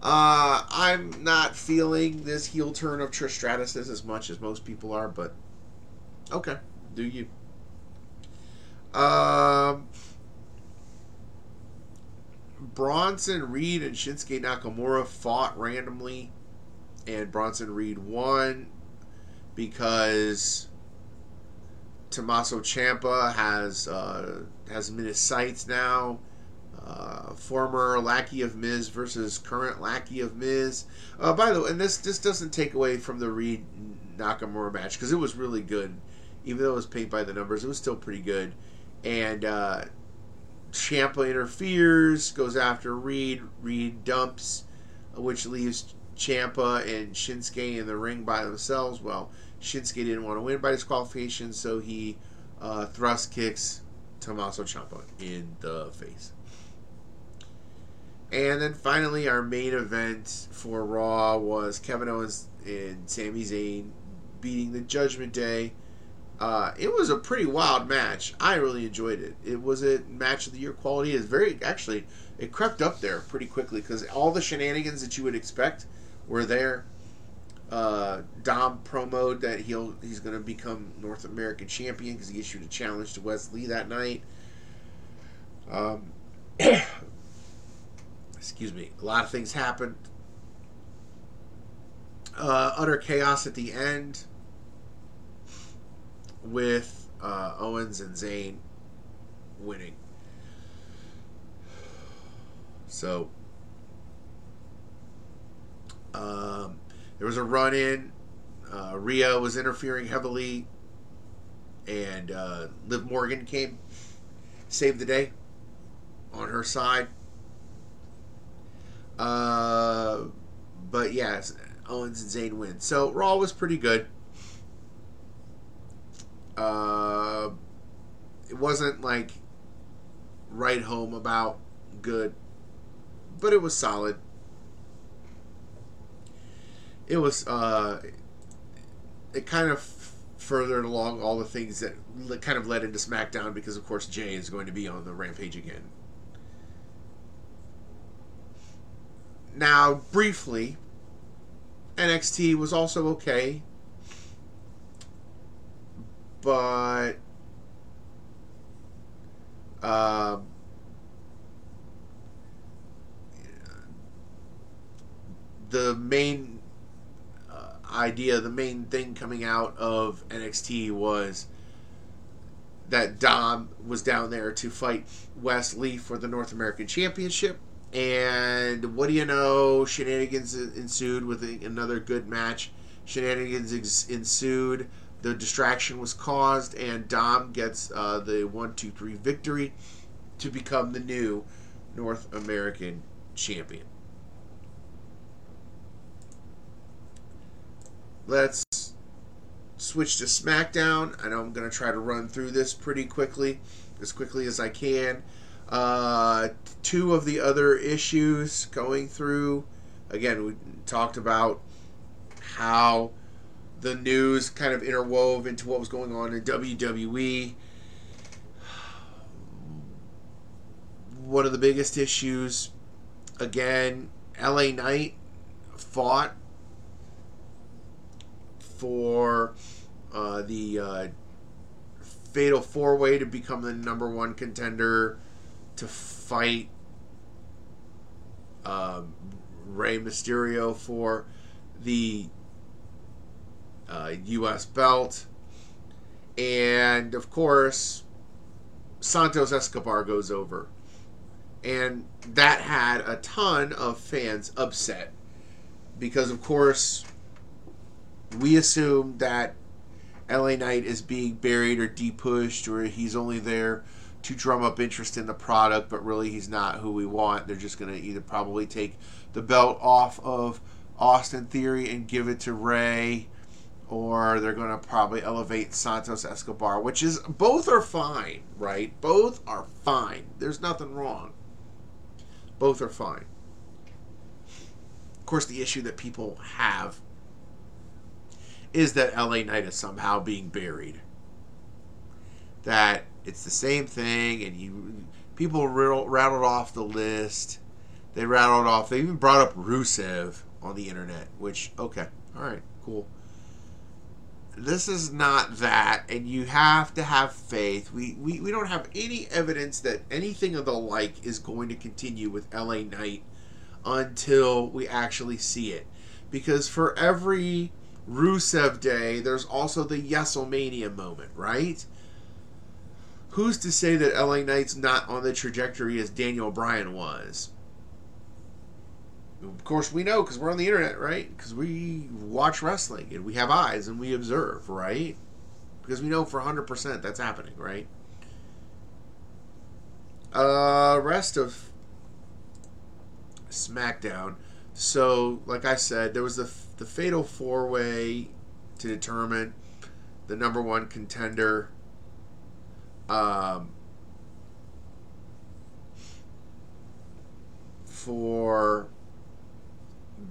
Uh, I'm not feeling this heel turn of Trish Stratus as much as most people are, but okay, do you? Um. Bronson Reed and Shinsuke Nakamura fought randomly, and Bronson Reed won because Tommaso Ciampa has uh, has him in his sights now. Uh, former lackey of Miz versus current lackey of Miz. Uh, by the way, and this this doesn't take away from the Reed Nakamura match because it was really good, even though it was paint by the numbers. It was still pretty good, and uh, Ciampa interferes, goes after Reed. Reed dumps, which leaves Ciampa and Shinsuke in the ring by themselves. Well, Shinsuke didn't want to win by disqualification, so he uh, thrust kicks Tommaso Ciampa in the face. And then finally, our main event for Raw was Kevin Owens and Sami Zayn beating the Judgment Day uh, it was a pretty wild match. I really enjoyed it. It was a match of the year quality. Is very actually it crept up there pretty quickly because all the shenanigans that you would expect were there. Uh, Dom promoed that he'll he's going to become North American champion because he issued a challenge to Wes Lee that night. Um, excuse me. A lot of things happened. Uh, utter chaos at the end with uh, Owens and Zayn winning. So um, there was a run in. Uh, Rhea was interfering heavily, and uh, Liv Morgan came, saved the day on her side. Uh, but yes, Owens and Zayn win. So Raw was pretty good. Uh, it wasn't like right home about good, but it was solid. It was uh, it kind of furthered along all the things that kind of led into SmackDown because of course Jey is going to be on the Rampage again. Now, briefly, NXT was also okay but uh, the main uh, idea, the main thing coming out of NXT was that Dom was down there to fight Wes Lee for the North American Championship. And what do you know? Shenanigans ensued with another good match. Shenanigans ensued. The distraction was caused, and Dom gets uh, the one, two, three victory to become the new North American champion. Let's switch to SmackDown. I know I'm going to try to run through this pretty quickly, as quickly as I can. Uh, two of the other issues going through. Again, we talked about how the news kind of interwove into what was going on in WWE. One of the biggest issues, again, LA Knight fought for uh, the uh, Fatal Four Way to become the number one contender to fight um, Rey Mysterio for the uh, U.S. belt. And of course, Santos Escobar goes over. And that had a ton of fans upset because, of course, we assume that LA Knight is being buried or depushed or he's only there to drum up interest in the product, but really he's not who we want. They're just going to either probably take the belt off of Austin Theory and give it to Ray, or they're going to probably elevate Santos Escobar, which is both are fine, right? Both are fine. There's nothing wrong. Both are fine. Of course, the issue that people have is that LA Knight is somehow being buried. That it's the same thing, and you people rattled off the list. They rattled off. They even brought up Rusev on the internet, which okay, all right, cool. This is not that, and you have to have faith. We, we, we don't have any evidence that anything of the like is going to continue with LA Knight until we actually see it. Because for every Rusev Day, there's also the Yeselmania moment, right? Who's to say that LA Knight's not on the trajectory as Daniel Bryan was? Of course, we know because we're on the internet, right? Because we watch wrestling and we have eyes and we observe, right? Because we know for 100% that's happening, right? Uh, rest of SmackDown. So, like I said, there was the the fatal four way to determine the number one contender. Um, for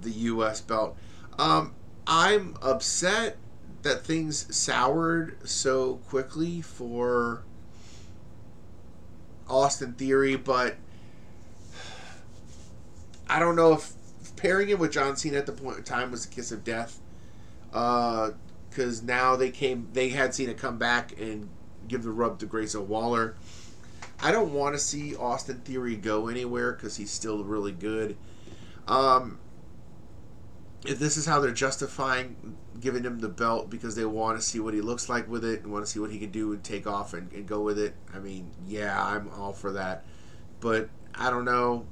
the U.S. belt. Um, I'm upset that things soured so quickly for Austin Theory, but I don't know if pairing him with John Cena at the point in time was a kiss of death. Because uh, now they came, they had Cena come back and give the rub to Grayson Waller. I don't want to see Austin Theory go anywhere because he's still really good. Um, if this is how they're justifying giving him the belt because they want to see what he looks like with it and want to see what he can do and take off and, and go with it, I mean, yeah, I'm all for that. But I don't know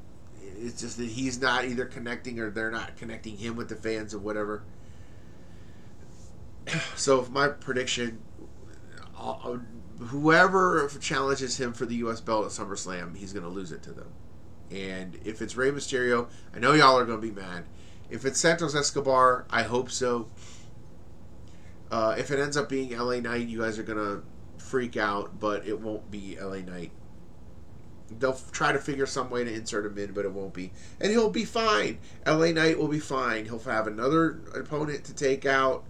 it's just that he's not either connecting or they're not connecting him with the fans or whatever. So, if my prediction, I'll uh, whoever challenges him for the U.S. belt at SummerSlam, he's going to lose it to them. And if it's Rey Mysterio, I know y'all are going to be mad. If it's Santos Escobar, I hope so. Uh, if it ends up being LA Knight, you guys are going to freak out, but it won't be LA Knight. They'll try to figure some way to insert him in, but it won't be. And he'll be fine. LA Knight will be fine. He'll have another opponent to take out.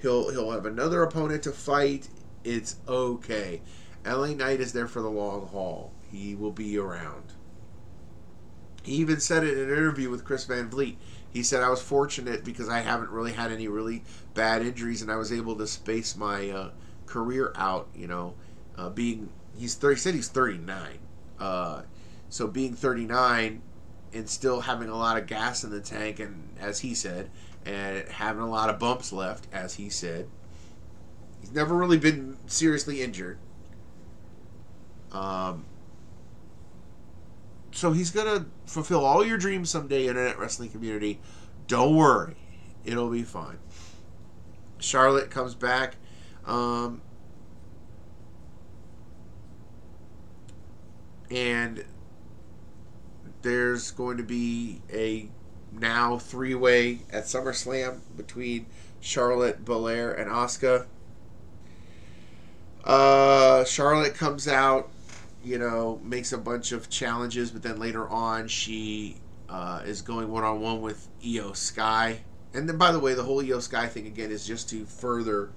He'll he'll have another opponent to fight. It's okay. LA Knight is there for the long haul. He will be around. He even said it in an interview with Chris Van Vliet. He said, I was fortunate because I haven't really had any really bad injuries and I was able to space my uh, career out, you know, uh, being, he's 30, he said he's 39. Uh, so being 39 and still having a lot of gas in the tank, and as he said, and having a lot of bumps left, as he said. He's never really been seriously injured. Um, so he's gonna fulfill all your dreams someday, internet wrestling community. Don't worry, it'll be fine. Charlotte comes back. Um, and there's going to be a now three way at SummerSlam between Charlotte, Belair, and Asuka. Uh, Charlotte comes out, you know, makes a bunch of challenges, but then later on she uh, is going one on one with Iyo Sky. And then, by the way, the whole Iyo Sky thing again is just to further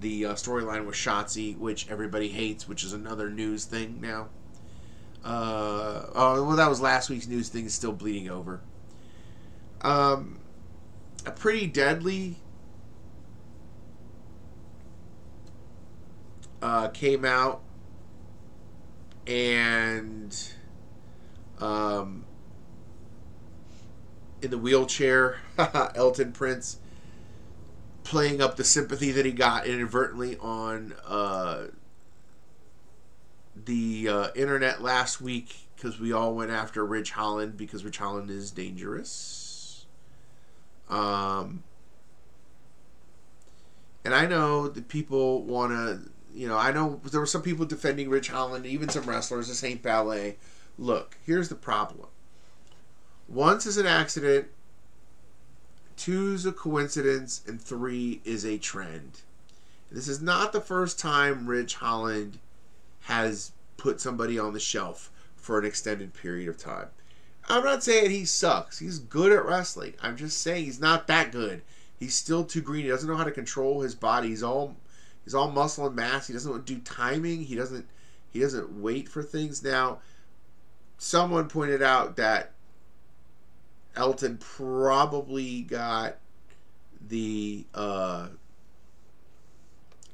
the uh, storyline with Shotzi, which everybody hates, which is another news thing now. Uh, oh, well, that was last week's news thing. Is still bleeding over. Um, a pretty deadly uh, came out and um, in the wheelchair, Elton Prince playing up the sympathy that he got inadvertently on uh, the uh, internet last week because we all went after Ridge Holland because Ridge Holland is dangerous. Um, and I know that people want to, you know, I know there were some people defending Ridge Holland, even some wrestlers, this ain't ballet. Look, here's the problem. Once is an accident, two's a coincidence, and three is a trend. This is not the first time Ridge Holland has put somebody on the shelf for an extended period of time. I'm not saying he sucks. He's good at wrestling. I'm just saying he's not that good. He's still too green. He doesn't know how to control his body. He's all he's all muscle and mass. He doesn't do timing. He doesn't he doesn't wait for things. Now, someone pointed out that Elton probably got the uh,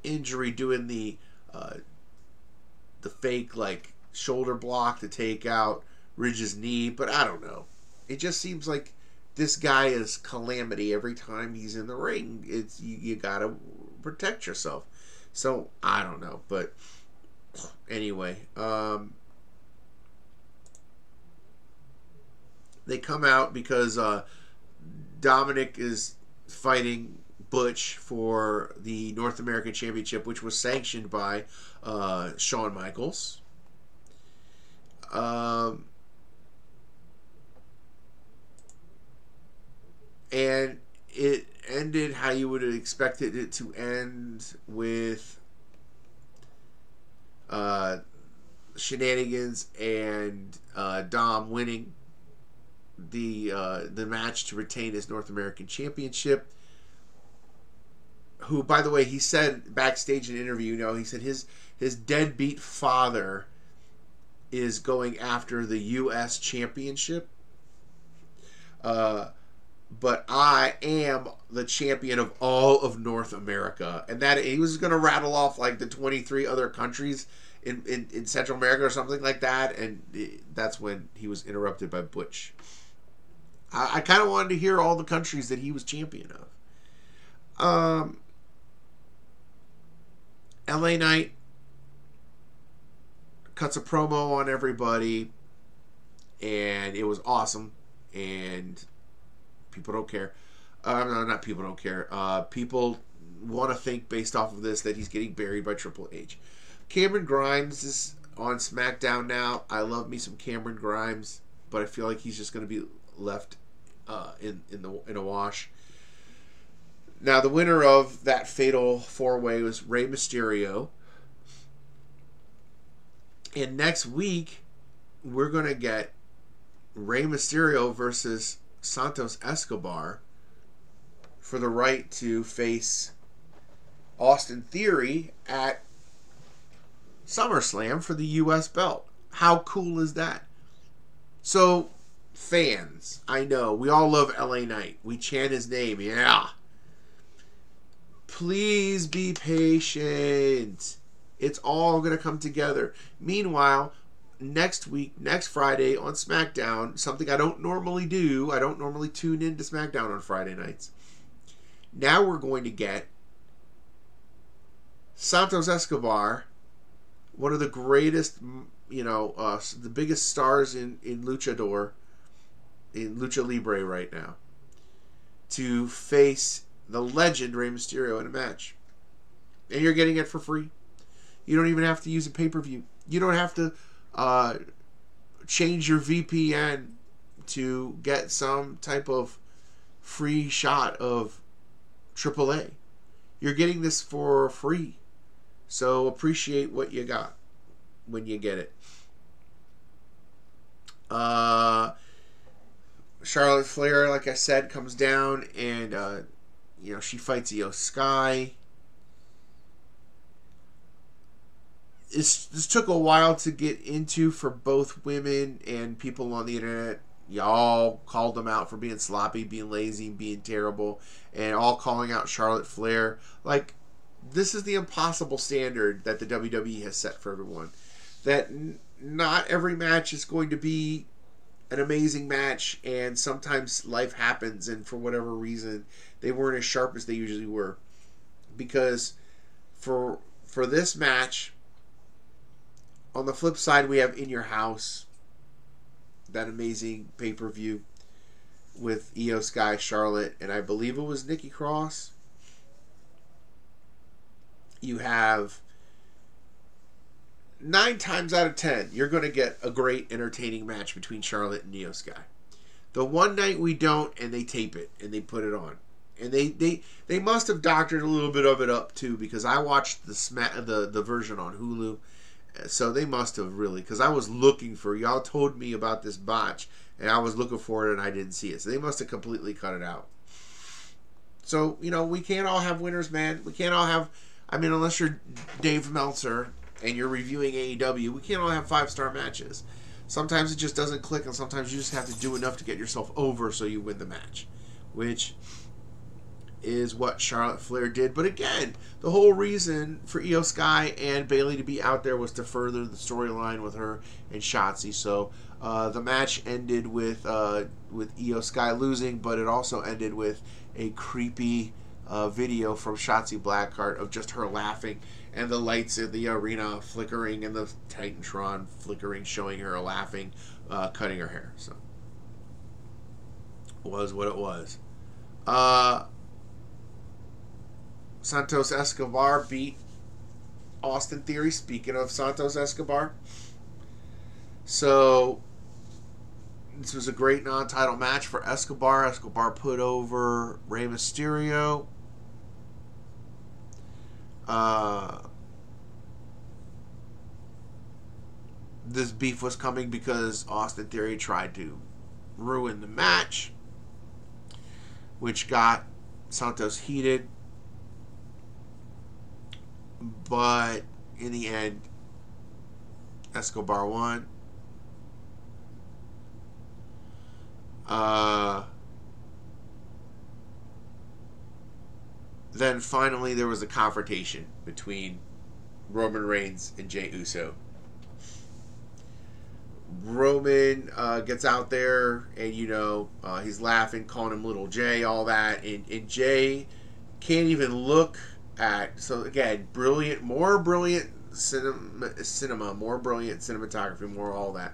injury doing the uh, the fake like shoulder block to take out Ridge's knee, but I don't know. It just seems like this guy is calamity every time he's in the ring. It's you, you gotta protect yourself. So I don't know, but anyway, um, they come out because uh, Dominic is fighting Butch for the North American Championship, which was sanctioned by uh, Shawn Michaels. Um, and it ended how you would have expected it to end with uh, shenanigans and uh, Dom winning the uh, the match to retain his North American Championship who, by the way, he said backstage in an interview, you know, he said his his deadbeat father is going after the U.S. Championship. Uh, but I am the champion of all of North America, and that he was going to rattle off like the 23 other countries in, in, in Central America or something like that, and it, that's when he was interrupted by Butch. I, I kind of wanted to hear all the countries that he was champion of. Um, LA Knight cuts a promo on everybody, and it was awesome. And people don't care. Uh, no, not people don't care. Uh, people want to think based off of this that he's getting buried by Triple H. Cameron Grimes is on SmackDown now. I love me some Cameron Grimes, but I feel like he's just going to be left uh, in in the in a wash. Now, the winner of that fatal four way was Rey Mysterio. And next week, we're going to get Rey Mysterio versus Santos Escobar for the right to face Austin Theory at SummerSlam for the U.S. belt. How cool is that? So, fans, I know, we all love LA Knight. We chant his name, yeah. Please be patient. It's all going to come together. Meanwhile, next week, next Friday on SmackDown, something I don't normally do. I don't normally tune into SmackDown on Friday nights. Now we're going to get Santos Escobar, one of the greatest, you know, uh, the biggest stars in, in Luchador, in Lucha Libre right now, to face the legend Rey Mysterio in a match. And you're getting it for free. You don't even have to use a pay per view. You don't have to uh, change your VPN to get some type of free shot of AAA. You're getting this for free. So appreciate what you got when you get it. Uh, Charlotte Flair, like I said, comes down and uh, you know she fights Iyo Sky. This, this took a while to get into for both women and people on the internet. Y'all called them out for being sloppy, being lazy, being terrible, and all calling out Charlotte Flair. Like, this is the impossible standard that the WWE has set for everyone. That n- not every match is going to be an amazing match, and sometimes life happens, and for whatever reason, they weren't as sharp as they usually were. Because for for this match, on the flip side, we have In Your House, that amazing pay per view with Iyo Sky, Charlotte, and I believe it was Nikki Cross. You have nine times out of ten, you're going to get a great, entertaining match between Charlotte and Iyo Sky. The one night we don't, and they tape it and they put it on, and they they they must have doctored a little bit of it up too because I watched the sma- the the version on Hulu, so they must have really because I was looking for y'all told me about this botch and I was looking for it and I didn't see it, so they must have completely cut it out. So you know we can't all have winners, man. We can't all have. I mean, unless you're Dave Meltzer and you're reviewing AEW, we can't all have five star matches. Sometimes it just doesn't click, and sometimes you just have to do enough to get yourself over so you win the match, which is what Charlotte Flair did. But again, the whole reason for Iyo Sky and Bayley to be out there was to further the storyline with her and Shotzi. So uh, the match ended with uh, with Iyo Sky losing, but it also ended with a creepy uh, video from Shotzi Blackheart of just her laughing and the lights in the arena flickering and the Titantron flickering, showing her laughing, uh, cutting her hair. So was what it was. Santos Escobar beat Austin Theory. Speaking of Santos Escobar, so this was a great non-title match for Escobar. Escobar put over Rey Mysterio. Uh, this beef was coming because Austin Theory tried to ruin the match, which got Santos heated. But in the end, Escobar won. Uh, then finally, there was a confrontation between Roman Reigns and Jey Uso. Roman uh, gets out there, and you know uh, he's laughing, calling him Little Jey, all that, and, and Jey can't even look So again, brilliant, more brilliant cinema, cinema, more brilliant cinematography, more all that.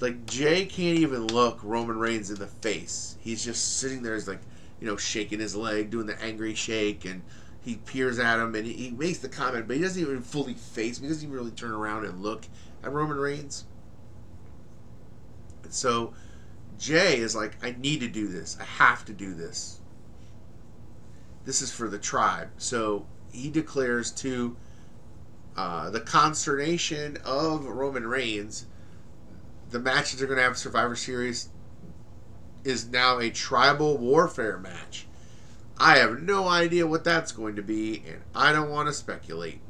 Like Jey can't even look Roman Reigns in the face. He's just sitting there, he's like, you know, shaking his leg, doing the angry shake, and he peers at him, and he, he makes the comment, but he doesn't even fully face him. He doesn't even really turn around and look at Roman Reigns. And so Jey is like, I need to do this. I have to do this. This is for the tribe. So he declares to uh, the consternation of Roman Reigns, the matches they're going to have Survivor Series is now a tribal warfare match. I have no idea what that's going to be, and I don't want to speculate.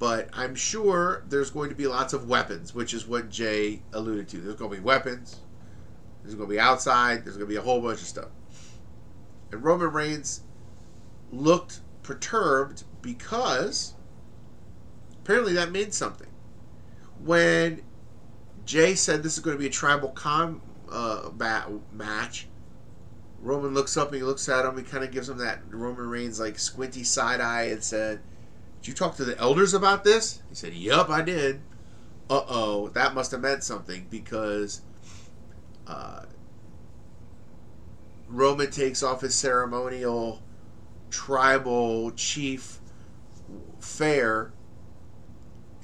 But I'm sure there's going to be lots of weapons, which is what Jey alluded to. There's going to be weapons, there's going to be outside, there's going to be a whole bunch of stuff. And Roman Reigns looked perturbed because apparently that meant something. When Jey said this is going to be a tribal combat uh, match. Roman looks up and he looks at him. He kind of gives him that Roman Reigns like squinty side eye and said, "Did you talk to the elders about this?" He said, "Yup, I did." Uh oh, that must have meant something because uh, Roman takes off his ceremonial tribal chief fair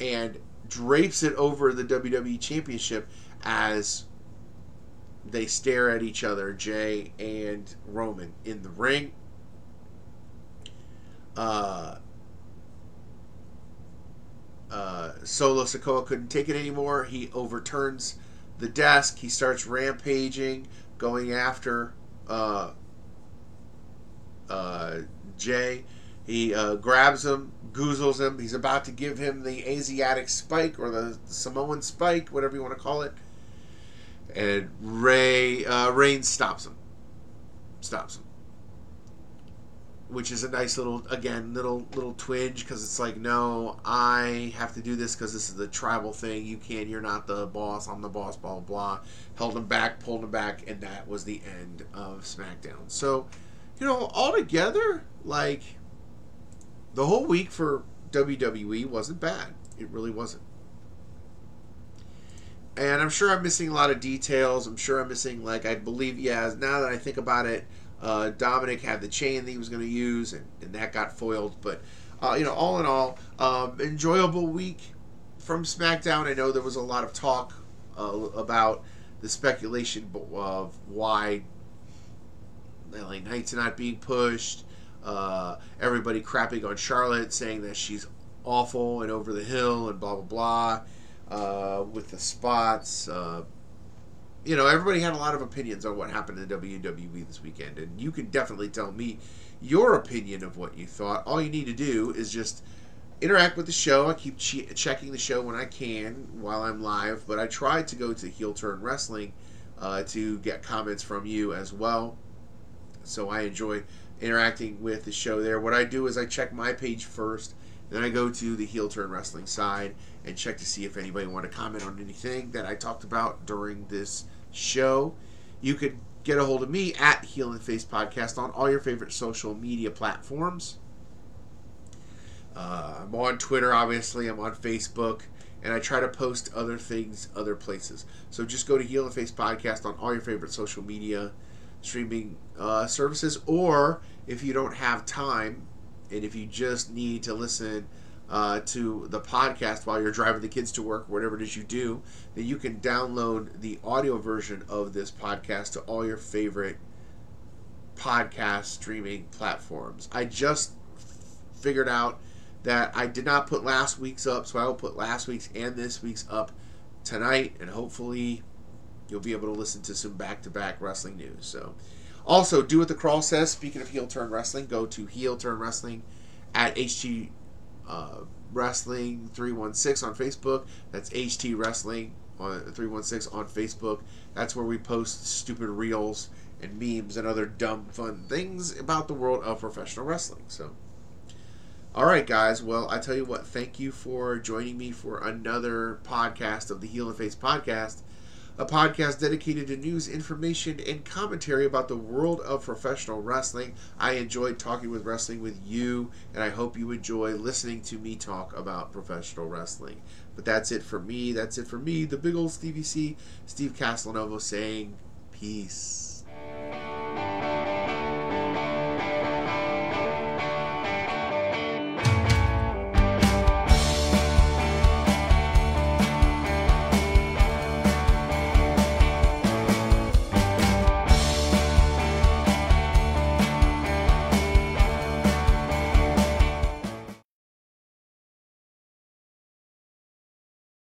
and drapes it over the WWE Championship as they stare at each other, Jey and Roman, in the ring. Uh, uh, Solo Sikoa couldn't take it anymore. He overturns the desk. He starts rampaging, going after uh, uh, Jey. He uh, grabs him, goozles him. He's about to give him the Asiatic spike or the Samoan spike, whatever you want to call it. And Ray uh, Reigns stops him. Stops him. Which is a nice little, again, little little twinge because it's like, no, I have to do this because this is the tribal thing. You can't. You're not the boss. I'm the boss. Blah blah blah. Held him back, pulled him back, and that was the end of SmackDown. So, you know, altogether, like the whole week for WWE wasn't bad. It really wasn't. And I'm sure I'm missing a lot of details. I'm sure I'm missing, like, I believe, yeah, now that I think about it, uh, Dominic had the chain that he was going to use, and, and that got foiled. But, uh, you know, all in all, um, enjoyable week from SmackDown. I know there was a lot of talk uh, about the speculation of why LA Knight's not being pushed uh, everybody crapping on Charlotte, saying that she's awful and over the hill and blah blah blah uh, with the spots. Uh, you know, everybody had a lot of opinions on what happened in WWE this weekend, and you can definitely tell me your opinion of what you thought. All you need to do is just interact with the show. I keep che- checking the show when I can while I'm live, but I try to go to Heel Turn Wrestling uh, to get comments from you as well. So I enjoy interacting with the show there. What I do is I check my page first, then I go to the Heel Turn Wrestling side and check to see if anybody want to comment on anything that I talked about during this show. You could get a hold of me at Heel and Face Podcast on all your favorite social media platforms. Uh, I'm on Twitter, obviously. I'm on Facebook, and I try to post other things other places. So just go to Heel and Face Podcast on all your favorite social media streaming uh, services, or if you don't have time and if you just need to listen uh, to the podcast while you're driving the kids to work, whatever it is you do, then you can download the audio version of this podcast to all your favorite podcast streaming platforms. I just figured out that I did not put last week's up, so I will put last week's and this week's up tonight, and hopefully you'll be able to listen to some back-to-back wrestling news. So, also do what the crawl says. Speaking of heel turn wrestling, go to heel turn wrestling at HT uh, Wrestling three one six on Facebook. That's HT Wrestling on one six on Facebook. That's where we post stupid reels and memes and other dumb fun things about the world of professional wrestling. So. All right, guys. Well, I tell you what, thank you for joining me for another podcast of the Heel and Face podcast a podcast dedicated to news, information, and commentary about the world of professional wrestling. I enjoyed talking with wrestling with you, and I hope you enjoy listening to me talk about professional wrestling. But that's it for me. That's it for me, the big old Stevie C, Steve Castellanovo saying peace.